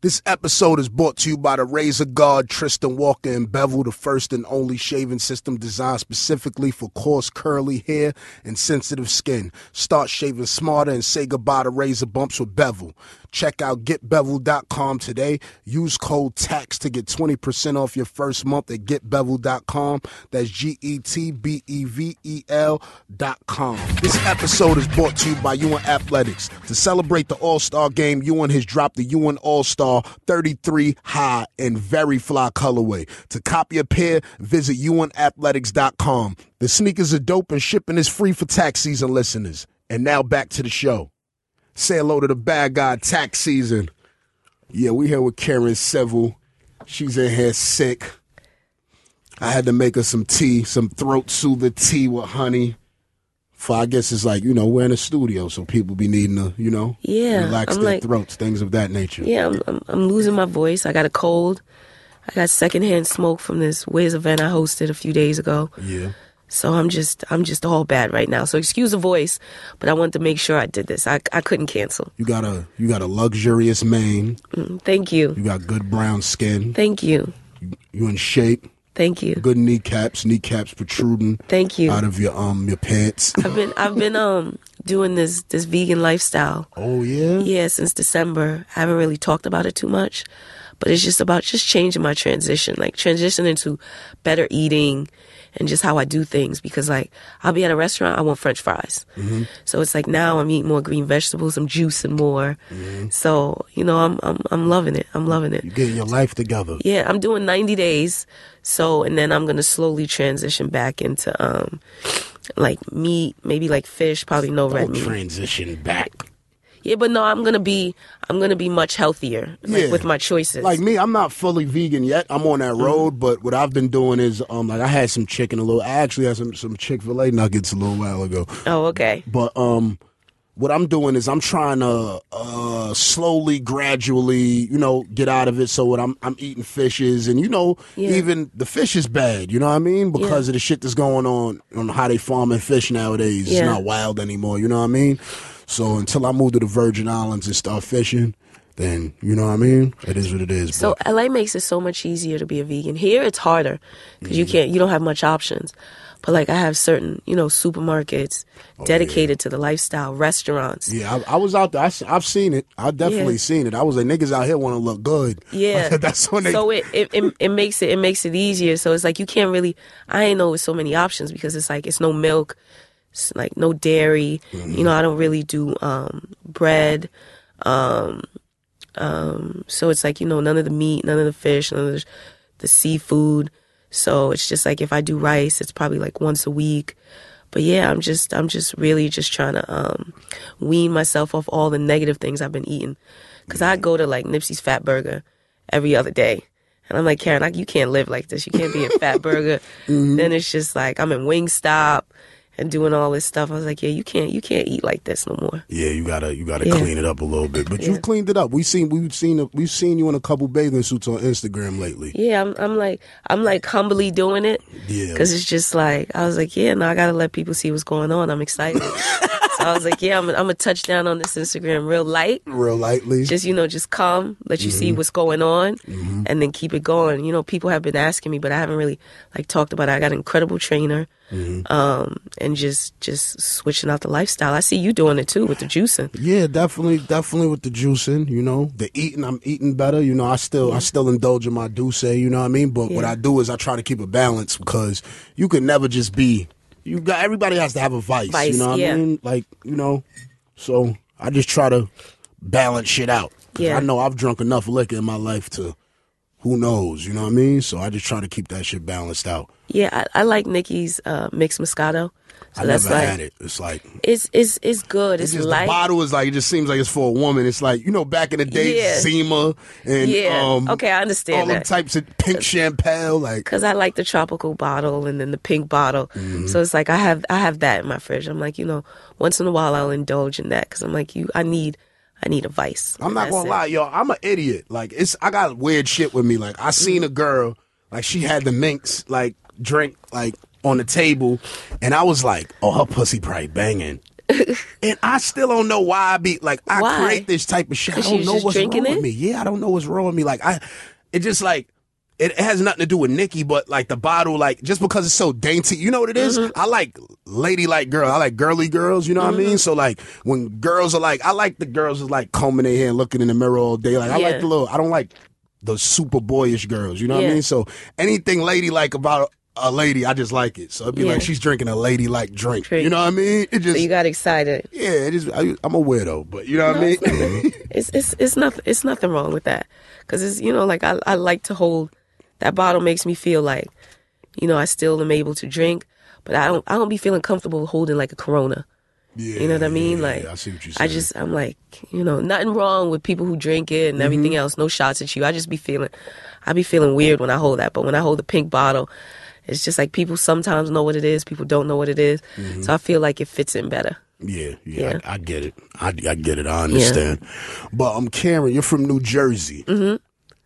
This episode is brought to you by the Razor Guard Tristan Walker and Bevel, the first and only shaving system designed specifically for coarse, curly hair and sensitive skin. Start shaving smarter and say goodbye to razor bumps with Bevel. Check out getbevel.com today. Use code TAX to get 20% off your first month at getbevel.com. That's G E T B E V E L.com. This episode is brought to you by UN Athletics. To celebrate the All Star game, UN has dropped the UN All Star 33 high and very fly colorway. To copy a pair, visit UNAthletics.com. The sneakers are dope and shipping is free for tax season listeners. And now back to the show. Say hello to the bad guy tax season. Yeah, we here with Karen Civil. She's in here sick. I had to make her some tea, some throat soother tea with honey. For I guess it's like, you know, we're in a studio, so people be needing to, you know, Yeah, relax I'm their like- throats, things of that nature. Yeah, I'm, I'm, I'm losing my voice. I got a cold. I got secondhand smoke from this Wiz event I hosted a few days ago. Yeah. So I'm just I'm just all bad right now. So excuse the voice, but I wanted to make sure I did this. I I couldn't cancel. You got a you got a luxurious mane. Mm, Thank you. You got good brown skin. Thank you. You in shape. Thank you. Good kneecaps. Kneecaps protruding Thank you. out of your um your pants. I've been I've been um doing this this vegan lifestyle. Oh yeah. Yeah, since December. I haven't really talked about it too much, but it's just about just changing my transition, like transitioning to better eating and just how I do things. Because like I'll be at a restaurant, I want French fries. So it's like now I'm eating more green vegetables, I'm juicing more. So you know, I'm I'm I'm loving it. I'm loving it. You getting your life together. Yeah, I'm doing 90 days. So, and then I'm going to slowly transition back into, um, like meat, maybe like fish, probably no red Don't meat. transition back. Yeah, but no, I'm gonna be I'm gonna be much healthier like, Yeah. with my choices. Like me, I'm not fully vegan yet. I'm on Mm-hmm. that road, but what I've been doing is, um, like I had some chicken a little. I actually had some some Chick Fil A nuggets a little while ago. oh, okay. But um, what I'm doing is I'm trying to uh slowly, gradually, you know, get out of it. So what I'm I'm eating fishes, and you know, Yeah. even the fish is bad. You know what I mean? Because of the shit that's going on on how they farming fish nowadays. Yeah. It's not wild anymore. You know what I mean? So until I move to the Virgin Islands and start fishing. Then you know what I mean. It is what it is. So but LA makes it so much easier to be a vegan. Here it's harder because you mm. can't you don't have much options. But like I have certain you know supermarkets oh, dedicated to the lifestyle, restaurants. yeah, I, I was out there. I, have seen it. I definitely Yeah. seen it. I was like, niggas out here want to look good. Yeah, that's when they. So it, it it it makes it it makes it easier. So it's like you can't really. I ain't know with so many options because it's like it's no milk, like no dairy. You know, I don't really do um bread. Um, um, so it's like you know none of the meat, none of the fish, none of the, the seafood. So it's just like if I do rice, it's probably like once a week. But yeah, I'm just I'm just really just trying to um wean myself off all the negative things I've been eating. Cause I go to like Nipsey's Fat Burger every other day. And I'm like, Karen, like you can't live like this. You can't be in Fat Burger. Then it's just like I'm in Wingstop and doing all this stuff. I was like, yeah, you can't you can't eat like this no more. Yeah, you gotta you gotta Yeah. clean it up a little bit. But Yeah. you've cleaned it up. We've seen we've seen we've seen you in a couple bathing suits on Instagram lately. Yeah, I'm I'm like I'm like humbly doing it. Yeah. Cause it's just like I was like, yeah, no, I gotta let people see what's going on. I'm excited. so I was like, yeah, I'm I'm gonna touch down on this Instagram real light. Real lightly. Just you know, just come, let you Mm-hmm. see what's going on, and then keep it going. You know, people have been asking me, but I haven't really like talked about it. I got an incredible trainer, Mm-hmm. um, and just just switching out the lifestyle. I see you doing it too with the juicing. yeah, definitely, definitely with the juicing, you know. The eating, I'm eating better. You know, I still I still indulge in my douce, you know what I mean? But what I do is I try to keep a balance because you can never just be you got everybody has to have a vice. Vice, you know what yeah. I mean? Like, you know. So I just try to balance shit out. Yeah. I know I've drunk enough liquor in my life to who knows, you know what I mean? So I just try to keep that shit balanced out. Yeah, I, I like Nicki's uh, Myx Moscato. So I that's never like had it. It's like it's it's it's good. it's It's, just light. the bottle is like it just seems like it's for a woman. It's like you know back in the day, Yeah. Zima and Yeah. um, Okay, I all understand them that. types of pink champagne. Like Cause I like the tropical bottle and then the pink bottle, Mm-hmm. so it's like I have I have that in my fridge. I'm like, you know, once in a while I'll indulge in that because I'm like, you, I need I need a vice. I'm not gonna it. lie, yo. I'm an idiot. Like it's I got weird shit with me. Like I seen a girl, like she had the Myx like drink like on the table, and I was like, oh, her pussy probably banging. and I still don't know why I be like I Why? create this type of shit. I don't know what's wrong drinking with me. Yeah, I don't know what's wrong with me. Like I, it just like it has nothing to do with Nicki, but like the bottle, like just because it's so dainty, you know what it is? Mm-hmm. I like ladylike girl. I like girly girls. You know what I Mm-hmm. mean? So like when girls are like, I like the girls who's like combing their hair and looking in the mirror all day. Like I like Yeah. the little. I don't like the super boyish girls. You know what I mean? So anything ladylike about. A lady, I just like it. So it'd be Yeah. like she's drinking a ladylike drink. Drink. You know what I mean? It just So you got excited. yeah, it is. I, I'm a weirdo, but you know what I mean. It's it's it's nothing. It's nothing wrong with that. Cause it's you know like I I like to hold that bottle makes me feel like you know I still am able to drink, but I don't I don't be feeling comfortable holding like a Corona. yeah, You know what I mean? yeah, Like I see what you're I just I'm like you know nothing wrong with people who drink it and everything Mm-hmm. else. No shots at you. I just be feeling I be feeling weird when I hold that. But when I hold the pink bottle, it's just like people sometimes know what it is. People don't know what it is. Mm-hmm. So I feel like it fits in better. yeah, yeah, Yeah. I, I get it. I, I get it. I understand. But um, Karen, you're from New Jersey. Mm-hmm.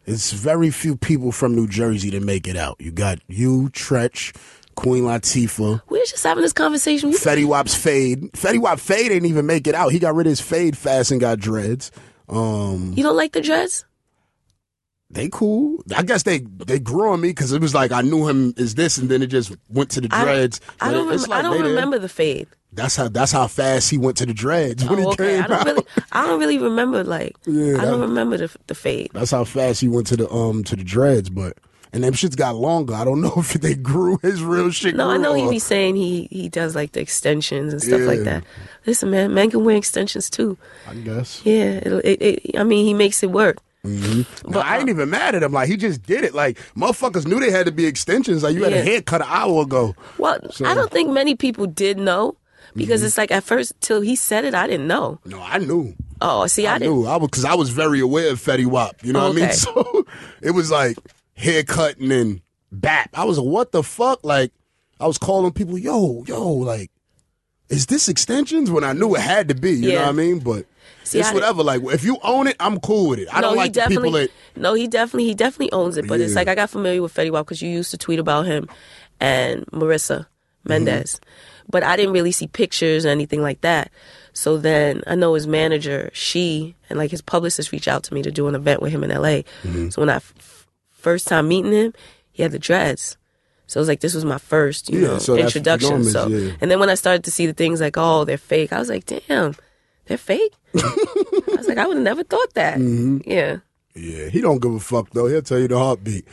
It's very few people from New Jersey that make it out. You got you, Treach, Queen Latifah. We were just having this conversation. You Fetty Wap's fade. Fetty Wap fade didn't even make it out. He got rid of his fade fast and got dreads. Um, You don't like the dreads? They cool. I guess they they grew on me because it was like I knew him as this, and then it just went to the dreads. I But don't. Rem- like I don't remember the fade. That's how that's how fast he went to the dreads when Oh, he okay. came I don't out. really. I don't really remember like. Yeah, I don't that- remember the the fade. That's how fast he went to the um to the dreads, but and them shits got longer. I don't know if they grew his real shit. No, I know he be saying he he does like the extensions and stuff like that. Listen, man, man can wear extensions too. I guess. Yeah, it, it, it I mean, he makes it work. No, I ain't even mad at him. Like he just did it. Like motherfuckers knew they had to be extensions. Like you had a haircut an hour ago. Well, So- I don't think many people did know because Mm-hmm. it's like at first till he said it, I didn't know. No, I knew. Oh, see, I, I didn't. knew. I was because I was very aware of Fetty Wap. You know what I mean? So it was like haircut and then bap. I was like, what the fuck? Like I was calling people, yo, yo, like, is this extensions? When I knew it had to be. You know what I mean? But See, it's I whatever. Like if you own it, I'm cool with it. I don't like people that. no, he definitely he definitely owns it. But it's like I got familiar with Fetty Wap because you used to tweet about him and Marissa Mendez, Mm-hmm. but I didn't really see pictures or anything like that. So then I know his manager, she and like his publicist reached out to me to do an event with him in LA. Mm-hmm. So when I f- first time meeting him, he had the dreads. So it was like this was my first, you Yeah, know, so introduction. so yeah. and then when I started to see the things like, oh, they're fake, I was like, damn, they're fake. I was like, I would have never thought that. Mm-hmm. Yeah. Yeah, he don't give a fuck though. He'll tell you the heartbeat.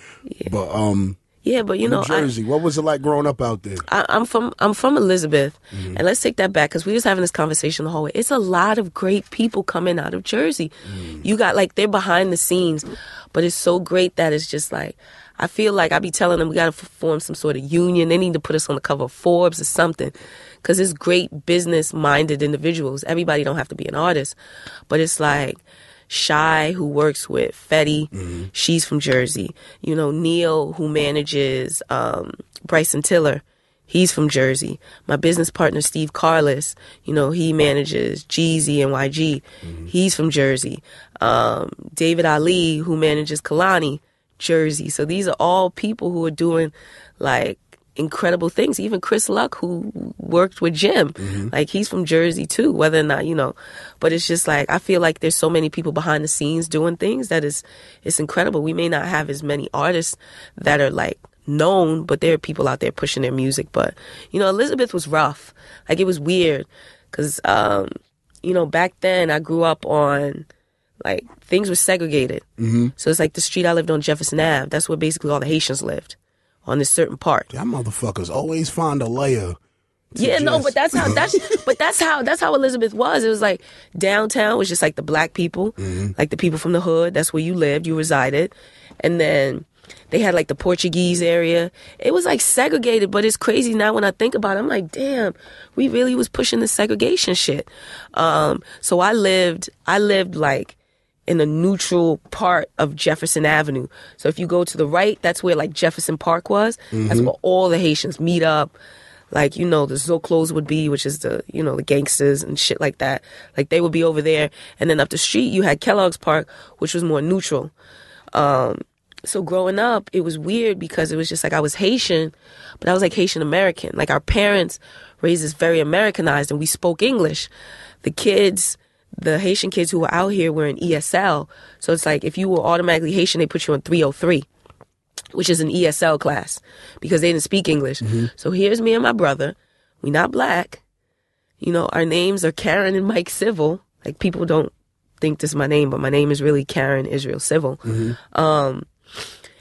But um, Yeah, but you know, New I, Jersey, what was it like growing up out there? I, I'm from I'm from Elizabeth, Mm-hmm. and let's take that back because we was having this conversation the whole way. It's a lot of great people coming out of Jersey. Mm. You got like they're behind the scenes, but it's so great that it's just like I feel like I be telling them we got to form some sort of union. They need to put us on the cover of Forbes or something because it's great business minded individuals. Everybody don't have to be an artist, but it's like. Shy, who works with Fetty, she's from Jersey. You know, Neil, who manages um, Bryson Tiller, he's from Jersey. My business partner, Steve Carless, you know, he manages Jeezy and YG. He's from Jersey. Um, David Ali, who manages Kehlani, Jersey. So these are all people who are doing like incredible things. Even Chris Luck, who worked with Jim, like he's from Jersey too. Whether or not you know, but it's just like I feel like there's so many people behind the scenes doing things that is it's incredible. We may not have as many artists that are like known, but there are people out there pushing their music. But you know, Elizabeth was rough. Like it was weird because um, you know back then I grew up on like things were segregated. Mm-hmm. So it's like the street I lived on, Jefferson Ave. That's where basically all the Haitians lived on this certain part. Y'all motherfuckers always find a layer. Yeah, no, but that's how that's but that's how that's how Elizabeth was. It was like downtown was just like the black people, like the people from the hood. That's where you lived, you resided, and then they had like the Portuguese area. It was like segregated, but it's crazy now when I think about it. I'm like, damn, we really was pushing the segregation shit. Um, so I lived, I lived like in a neutral part of Jefferson Avenue. So if you go to the right, that's where like Jefferson Park was. That's where all the Haitians meet up. Like, you know, the Zoclos would be, which is the, you know, the gangsters and shit like that. Like they would be over there. And then up the street, you had Kellogg's Park, which was more neutral. Um, so growing up, it was weird because it was just like I was Haitian, but I was like Haitian American. Like our parents raised us very Americanized and we spoke English. The kids, the Haitian kids who were out here were in ESL. So it's like if you were automatically Haitian, they put you on 303, which is an ESL class because they didn't speak English. So here's me and my brother. We not black. You know, our names are Karen and Mike Civil. Like people don't think this is my name, but my name is really Karen Israel Civil. Um,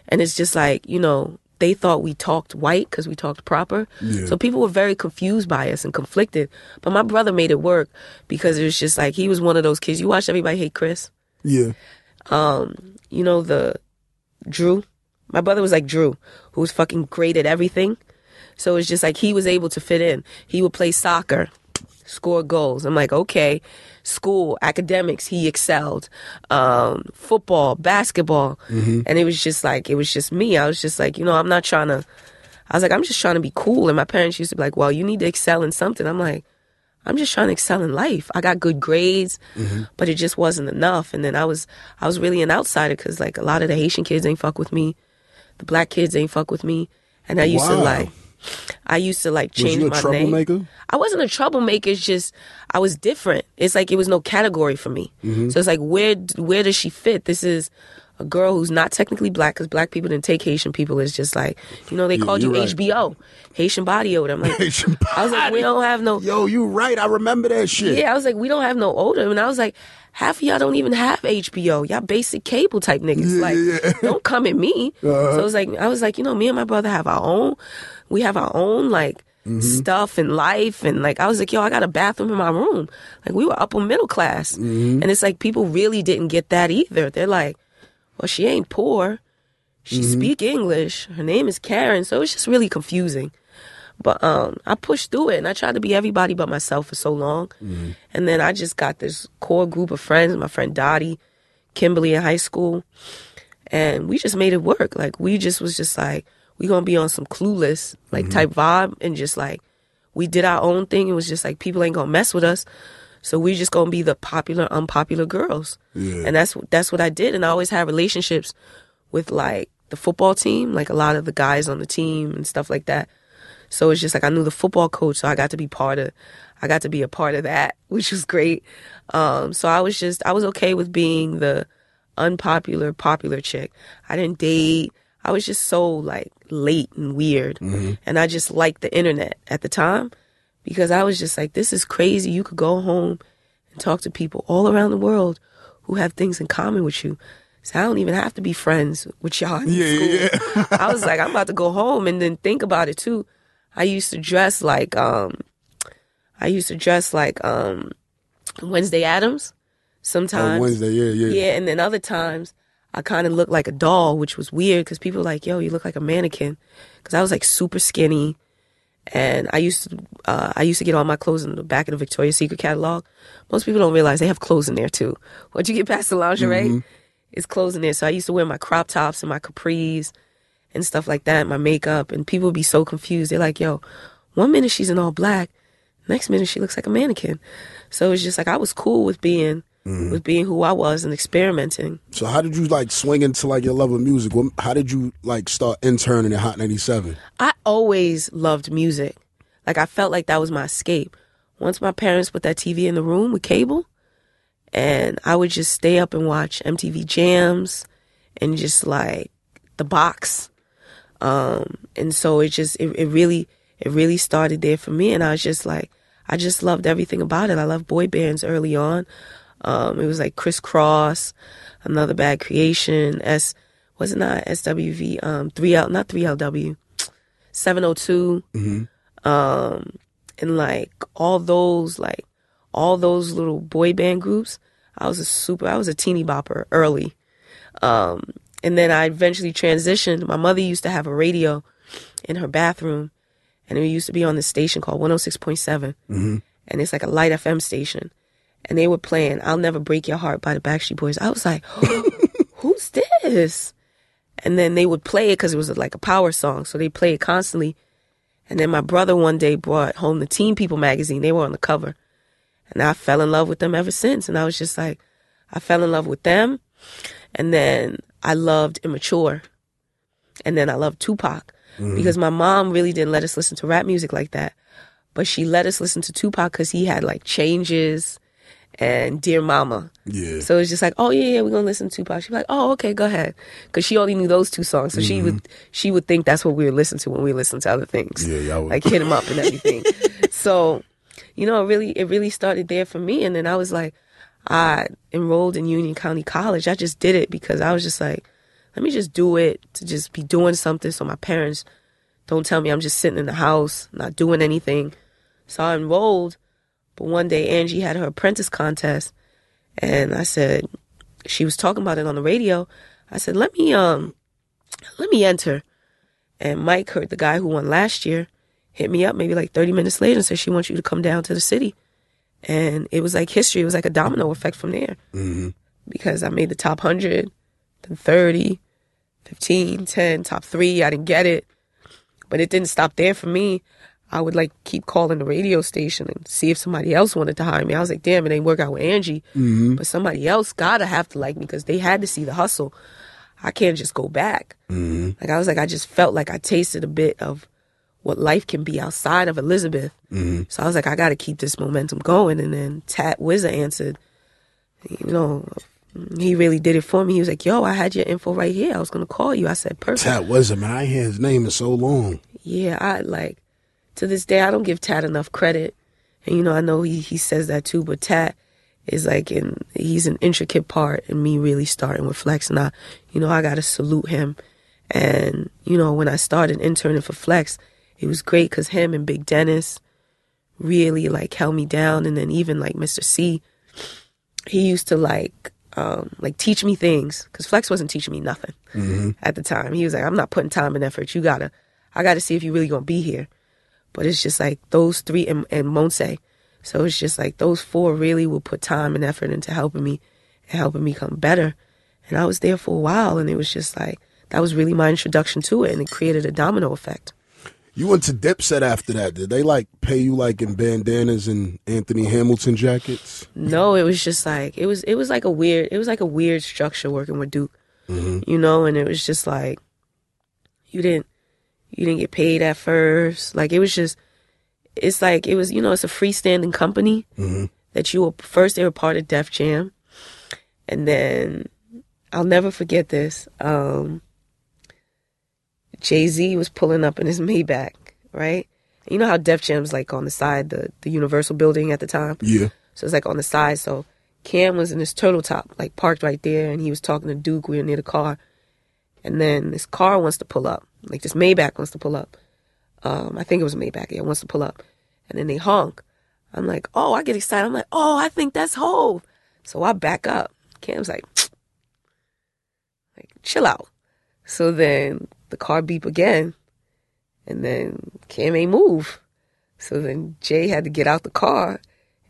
and it's just like, you know, they thought we talked white because we talked proper. Yeah. So people were very confused by us and conflicted. But my brother made it work because it was just like he was one of those kids. You watch Everybody Hate Chris? Yeah. Um, you know, the Drew? My brother was like Drew, who was fucking great at everything. So it's just like he was able to fit in. He would play soccer, score goals. I'm like, okay. School, academics, he excelled. Um, football, basketball. And it was just like, it was just me. I was just like, you know, I'm not trying to, I was like, I'm just trying to be cool. And my parents used to be like, well, you need to excel in something. I'm like, I'm just trying to excel in life. I got good grades, but it just wasn't enough. And then I was, I was really an outsider because like a lot of the Haitian kids ain't fuck with me. The black kids ain't fuck with me. And I used to like, I used to like Was change a my troublemaker? name. I wasn't a troublemaker. It's just I was different. It's like it was no category for me. Mm-hmm. So it's like where where does she fit? This is a girl who's not technically black because black people didn't take Haitian people. It's just like you know they Yeah, called you right. HBO Haitian body odor. I'm like Haitian I was like we don't have no Yo, you right. I remember that shit. yeah. I was like we don't have no odor. And I was like half of y'all don't even have HBO. Y'all basic cable type niggas. like don't come at me. So it was like I was like you know me and my brother have our own. We have our own like. Mm-hmm. Stuff and life and like I was like, yo, I got a bathroom in my room. Like we were upper middle class, mm-hmm. and it's like people really didn't get that either. They're like, well, she ain't poor. She mm-hmm. speak English. Her name is Karen. So it's just really confusing. But um, I pushed through it and I tried to be everybody but myself for so long. And then I just got this core group of friends, my friend Dottie, Kimberly in high school. And we just made it work. Like we just was just like, we gonna be on some clueless like type vibe and just like we did our own thing. It was just like people ain't gonna mess with us. So we just gonna be the popular, unpopular girls. Yeah. And that's that's what I did. And I always had relationships with like the football team, like a lot of the guys on the team and stuff like that. So it's just like I knew the football coach, so I got to be part of I got to be a part of that, which was great. Um, so I was just I was okay with being the unpopular, popular chick. I didn't date. I was just so like late and weird. And I just liked the internet at the time because I was just like, this is crazy. You could go home and talk to people all around the world who have things in common with you. So I don't even have to be friends with y'all. in Yeah, yeah. I was like, I'm about to go home and then think about it too. I used to dress like um I used to dress like um Wednesday Addams sometimes. On Wednesday, yeah, yeah. Yeah, and then other times I kind of looked like a doll, which was weird because people were like, "Yo, you look like a mannequin," because I was like super skinny, and I used to uh, I used to get all my clothes in the back of the Victoria's Secret catalog. Most people don't realize they have clothes in there too. Once you get past the lingerie, it's clothes in there. So I used to wear my crop tops and my capris and stuff like that, my makeup, and people would be so confused. They're like, "Yo, one minute she's in all black, next minute she looks like a mannequin." So it's just like I was cool with being with being who I was and experimenting. So how did you like swing into like your love of music? How did you like start interning at Hot 97? I always loved music. Like I felt like that was my escape. Once my parents put that TV in the room with cable, and I would just stay up and watch MTV Jams and just like the box. Um, and so it just it, it really it really started there for me, and I was just like I just loved everything about it. I loved boy bands early on. Um, it was like Kris Kross, Another Bad Creation, S was it not SWV, um, three L not three LW, seven oh two, um, and like all those like all those little boy band groups. I was a super I was a teeny bopper early. Um, and then I eventually transitioned. My mother used to have a radio in her bathroom, and it used to be on this station called 106.7. And it's like a light FM station. And they were playing I'll Never Break Your Heart by the Backstreet Boys. I was like, who's this? And then they would play it because it was like a power song. So they play it constantly. And then my brother one day brought home the Teen People magazine. They were on the cover. And I fell in love with them ever since. And I was just like, I fell in love with them. And then I loved Immature, and then I loved Tupac mm-hmm. because my mom really didn't let us listen to rap music like that, but she let us listen to Tupac because he had like Changes and Dear Mama. Yeah. So it's just like, oh yeah, yeah, we're gonna listen to Tupac. She'd be like, oh okay, go ahead, because she only knew those two songs, so she mm-hmm. would she would think that's what we were listening to when we listened to other things, Yeah, y'all would- like hit him up and everything. so, you know, it really it really started there for me, and then I was like, I enrolled in Union County College. I just did it because I was just like, let me just do it to just be doing something, so my parents don't tell me I'm just sitting in the house not doing anything. So I enrolled, but one day Angie had her apprentice contest, and I said she was talking about it on the radio. I said, let me um, let me enter. And Mike heard the guy who won last year hit me up maybe like 30 minutes later and said she wants you to come down to the city. And it was like history. It was like a domino effect from there Mm-hmm. because I made the top 100, then 30, 15, 10, top three. I didn't get it. But it didn't stop there for me. I would like keep calling the radio station and see if somebody else wanted to hire me. I was like, damn, it ain't work out with Angie. Mm-hmm. But somebody else gotta have to like me because they had to see the hustle. I can't just go back. Mm-hmm. Like I was like, I just felt like I tasted a bit of what life can be outside of Elizabeth. Mm-hmm. So I was like, I got to keep this momentum going. And then Tat Wizard answered, you know, he really did it for me. He was like, yo, I had your info right here. I was to call you. I said, perfect. Tat was man. I hear his name is so long. Yeah, I like, to this day, I don't give Tat enough credit. And, you know, I know he, he says that too, but Tat is like, in, he's an intricate part in me really starting with Flex. And I, you know, I got to salute him. And, you know, when I started interning for Flex, it was great because him and Big Dennis really like held me down. And then even like Mr. C, he used to like, um, like teach me things because Flex wasn't teaching me nothing at the time. He was like, I'm not putting time and effort. You gotta, I gotta see if you really gonna be here. But it's just like those three and, and Monse. So it's just like those four really will put time and effort into helping me and helping me come better. And I was there for a while and it was just like, that was really my introduction to it and it created a domino effect. You went to Dipset after that. Did they like pay you like in bandanas and Anthony Hamilton jackets? No, it was just like it was it was like a weird it was like a weird structure working with Duke. Mm-hmm. You know, and it was just like you didn't you didn't get paid at first. Like it was just it's like it was you know, it's a freestanding company that you were first they were part of Def Jam. And then I'll never forget this. Um Jay Z was pulling up in his Maybach, right? You know how Def Jam's like on the side, the the Universal building at the time? Yeah. So it's like on the side. So Cam was in his turtle top, like parked right there, and he was talking to Duke. We were near the car, and then this car wants to pull up, like this Maybach wants to pull up. Um, I think it was Maybach. Yeah, wants to pull up, and then they honk. I'm like, oh, I get excited. I'm like, oh, I think that's Hove. So I back up. Cam's like, like chill out. So then the car beep again, and then Cam ain't move. So then Jay had to get out the car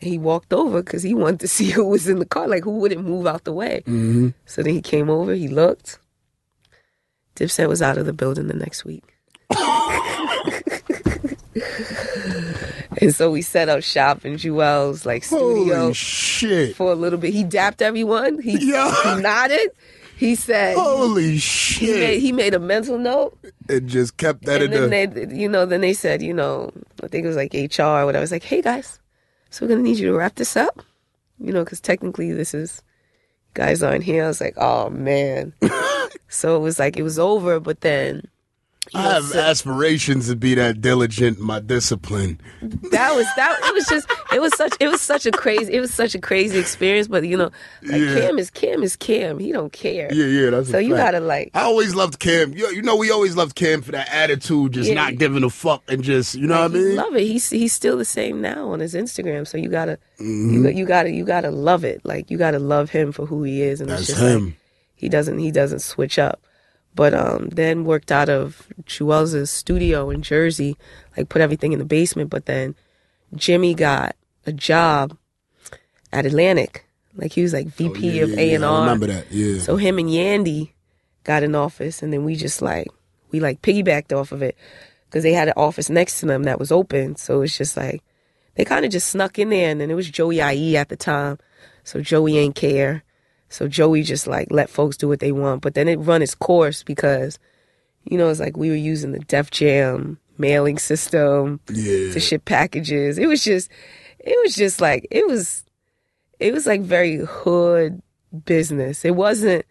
and he walked over because he wanted to see who was in the car, like who wouldn't move out the way. Mm-hmm. So then he came over, he looked. Dipset was out of the building the next week. and so we set up shop in Juelz' like studio Holy shit. for a little bit. He dapped everyone. He, Yeah. he nodded. He said Holy he made, shit. he made a mental note. and just kept that in And the. then they, you know, then they said, you know, I think it was like HR or whatever. I was like, hey guys, so we're gonna need you to wrap this up, you know, because technically this is guys aren't here. I was like, oh man. so it was like it was over, but then I have so- aspirations to be that diligent in my discipline. that was that. It was just it was such it was such a crazy it was such a crazy experience. But you know, like Yeah. Cam is Cam is Cam. He don't care. Yeah, yeah, that's So you fact. gotta like I always loved Cam. You, you know, we always loved Cam for that attitude, just Yeah. not giving a fuck and just, you know Like, what I mean? Love it. He's he's still the same now on his Instagram. So you gotta Mm-hmm. you, you gotta you gotta love it. Like you gotta love him for who he is. And That's it's just like, him. he doesn't he doesn't switch up. But um, then worked out of Juelz' studio in Jersey, like put everything in the basement. But then Jimmy got a job at Atlantic, like he was like VP Oh, yeah, of A and R. remember that. Yeah. So him and Yandy got an office, and then we just like we like piggybacked off of it because they had an office next to them that was open. So it's just like they kind of just snuck in there, and then it was Joey IE at the time, so Joey ain't care. So Joey just like let folks do what they want, but then it run its course because, you know, it's like we were using the Def Jam mailing system Yeah. to ship packages. It was just, it was just like it was, it was like very hood business. It wasn't,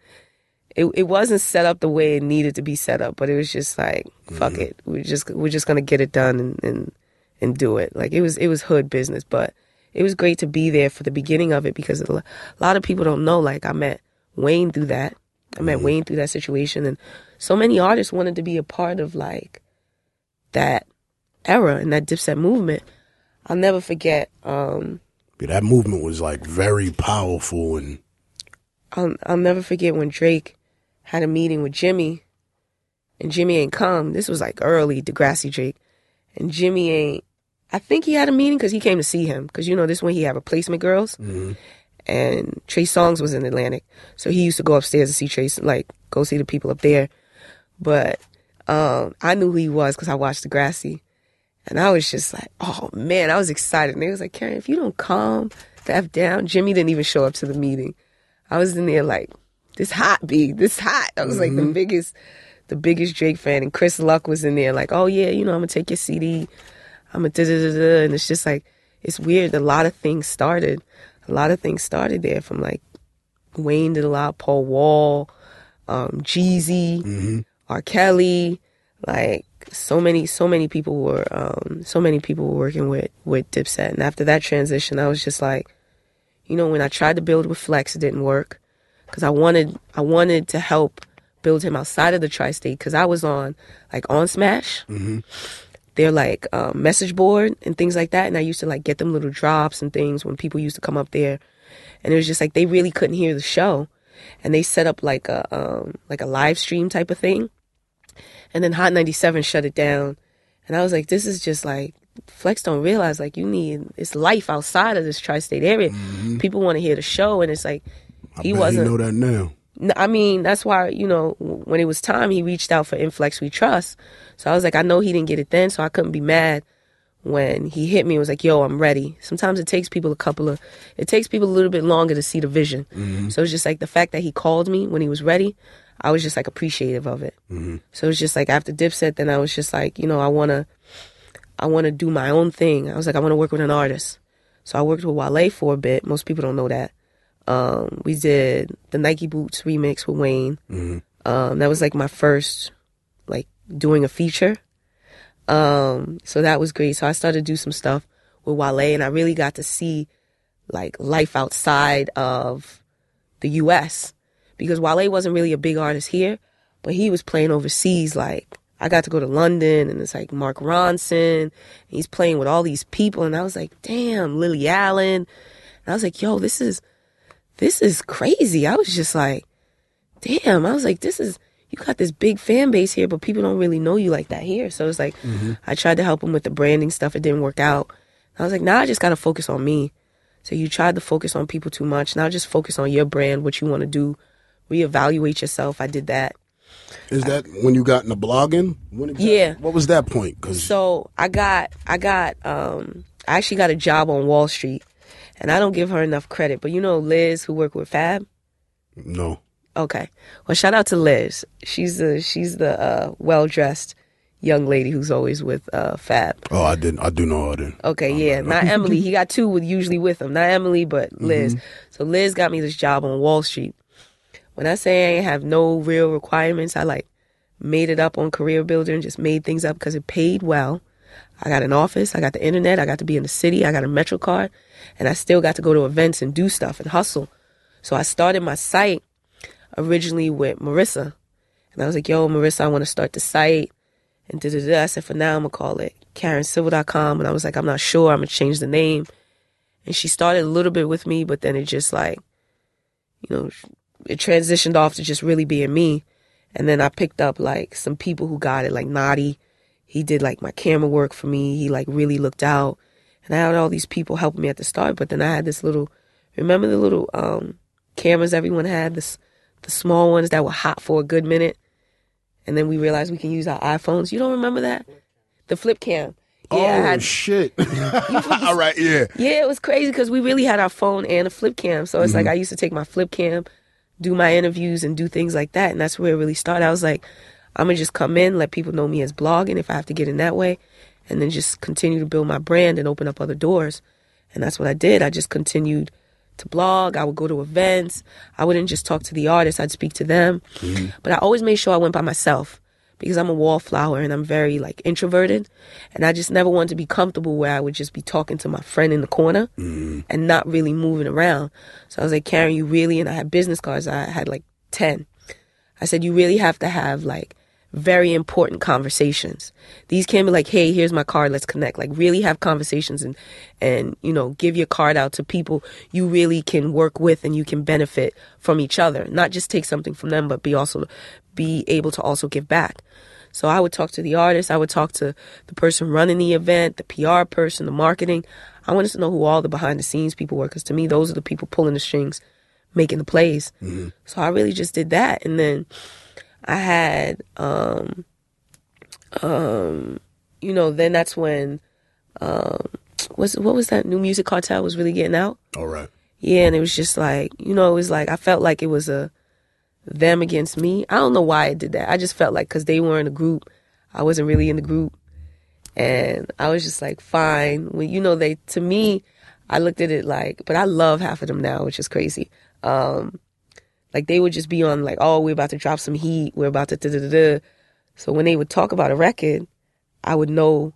it, it wasn't set up the way it needed to be set up, but it was just like fuck mm-hmm. it, we're just we're just gonna get it done and, and and do it. Like it was it was hood business, but it was great to be there for the beginning of it because a lot of people don't know. Like I met Wayne through that. I met Wayne through that situation, and so many artists wanted to be a part of like that era and that Dipset movement. I'll never forget. Um, Yeah, that movement was like very powerful and I'll I'll never forget when Drake had a meeting with Jimmy, and Jimmy ain't come. This was like early Degrassi Drake, and Jimmy ain't. I think he had a meeting because he came to see him because you know this when he had replacement girls, and Trey Songz was in Atlantic, so he used to go upstairs to see Trey, like go see the people up there. But um, I knew who he was because I watched Degrassi, and I was just like, oh man, I was excited. And they was like, Karen, if you don't calm the f down, Jimmy didn't even show up to the meeting. I was in there like, this hot B, this hot. I was like the biggest, the biggest Drake fan. And Chris Luck was in there like, oh yeah, you know, I'm gonna take your CD. I'm gonna da da da da. And it's just like, it's weird. A lot of things started. A lot of things started there from like Wayne did a lot, Paul Wall, um, Jeezy, R. Kelly, like so many, so many people were, um, so many people were working with with Dipset. And after that transition, I was just like, you know, when I tried to build with Flex, it didn't work because I wanted, I wanted to help build him outside of the tri-state because I was on like on Smash. Their like um, message board and things like that, and I used to like get them little drops and things when people used to come up there, and it was just like they really couldn't hear the show, and they set up like a um, like a live stream type of thing, and then Hot 97 shut it down, and I was like, this is just like Flex don't realize like you need it's life outside of this tri-state area. People want to hear the show, and it's like I he wasn't. you know that now. I mean, that's why, you know, when it was time, he reached out for In Flex We Trust. So I was like, I know he didn't get it then, so I couldn't be mad when he hit me and was like, yo, I'm ready. Sometimes it takes people a couple of, it takes people a little bit longer to see the vision. So it's just like the fact that he called me when he was ready, I was just like appreciative of it. So it's just like after Dipset, then I was just like, you know, I want to, I want to do my own thing. I was like, I want to work with an artist. So I worked with Wale for a bit. Most people don't know that. Um, we did the Nike Boots remix with Wayne. Um, that was like my first, doing a feature. Um, so that was great. So I started to do some stuff with Wale, and I really got to see like life outside of the U.S. because Wale wasn't really a big artist here, but he was playing overseas. Like I got to go to London, and it's like Mark Ronson. He's playing with all these people, and I was like, damn, Lily Allen. And I was like, yo, this is this is crazy. I was just like, damn. I was like, this is you got this big fan base here, but people don't really know you like that here. So it's like I tried to help him with the branding stuff. It didn't work out. I was like, now I just got to focus on me. So you tried to focus on people too much. Now just focus on your brand, what you want to do. Reevaluate yourself. I did that. Is that when you got into blogging? Exactly- Yeah. What was that point? Because So I got, I got, um, I actually got a job on Wall Street, and I don't give her enough credit. But you know Liz, who worked with Fab. no, Okay. Well, shout out to Liz. She's the she's the uh, well dressed young lady who's always with uh, Fab. oh, I didn't. I do know. I didn't. Okay, yeah, not Emily. He got two with usually with him. Not Emily, but Liz. So Liz got me this job on Wall Street. When I say I ain't have no real requirements, I like made it up on Career Builder and just made things up because it paid well. I got an office, I got the internet, I got to be in the city, I got a Metro card, and I still got to go to events and do stuff and hustle. So I started my site originally with Marissa. And I was like, yo, Marissa, I want to start the site. And da da da. I said, for now, I'm going to call it KarenCivil.com. And I was like, I'm not sure. I'm going to change the name. And she started a little bit with me, but then it just like, you know, it transitioned off to just really being me. And then I picked up like some people who got it, like Naughty. He did like my camera work for me. He like really looked out. And I had all these people helping me at the start, but then I had this little, remember the little um, cameras everyone had, this, the small ones that were hot for a good minute? And then we realized we can use our iPhones. You don't remember that? The flip cam. Yeah, oh had, shit! All right, yeah. yeah, it was crazy because we really had our phone and a flip cam. So it's like mm-hmm. I used to take my flip cam, do my interviews and do things like that. And that's where it really started. I was like, I'm gonna just come in, let people know me as blogging if I have to get in that way, and then just continue to build my brand and open up other doors. And that's what I did. I just continued to blog. I would go to events. I wouldn't just talk to the artists. I'd speak to them. But I always made sure I went by myself because I'm a wallflower and I'm very like introverted. And I just never wanted to be comfortable where I would just be talking to my friend in the corner mm. and not really moving around. So I was like, Karen, you really, and I had business cards. I had like 10. I said, you really have to have like very important conversations. These can't be like, hey, here's my card, let's connect. Like really have conversations and and you know, give your card out to people you really can work with and you can benefit from each other. Not just take something from them, but be also be able to also give back. So I would talk to the artist, I would talk to the person running the event, the PR person, the marketing. I wanted to know who all the behind the scenes people were because to me those are the people pulling the strings, making the plays. Mm-hmm. So I really just did that and then I had, um, um, you know, then that's when, um, was what was that new music cartel was really getting out? All right. Yeah, and it was just like, you know, it was like I felt like it was a them against me. I don't know why I did that. I just felt like because they were in a group, I wasn't really in the group, and I was just like, fine. When you know, they to me, I looked at it like, but I love half of them now, which is crazy. Um, like they would just be on like, oh, we're about to drop some heat. We're about to da da da. So when they would talk about a record, I would know,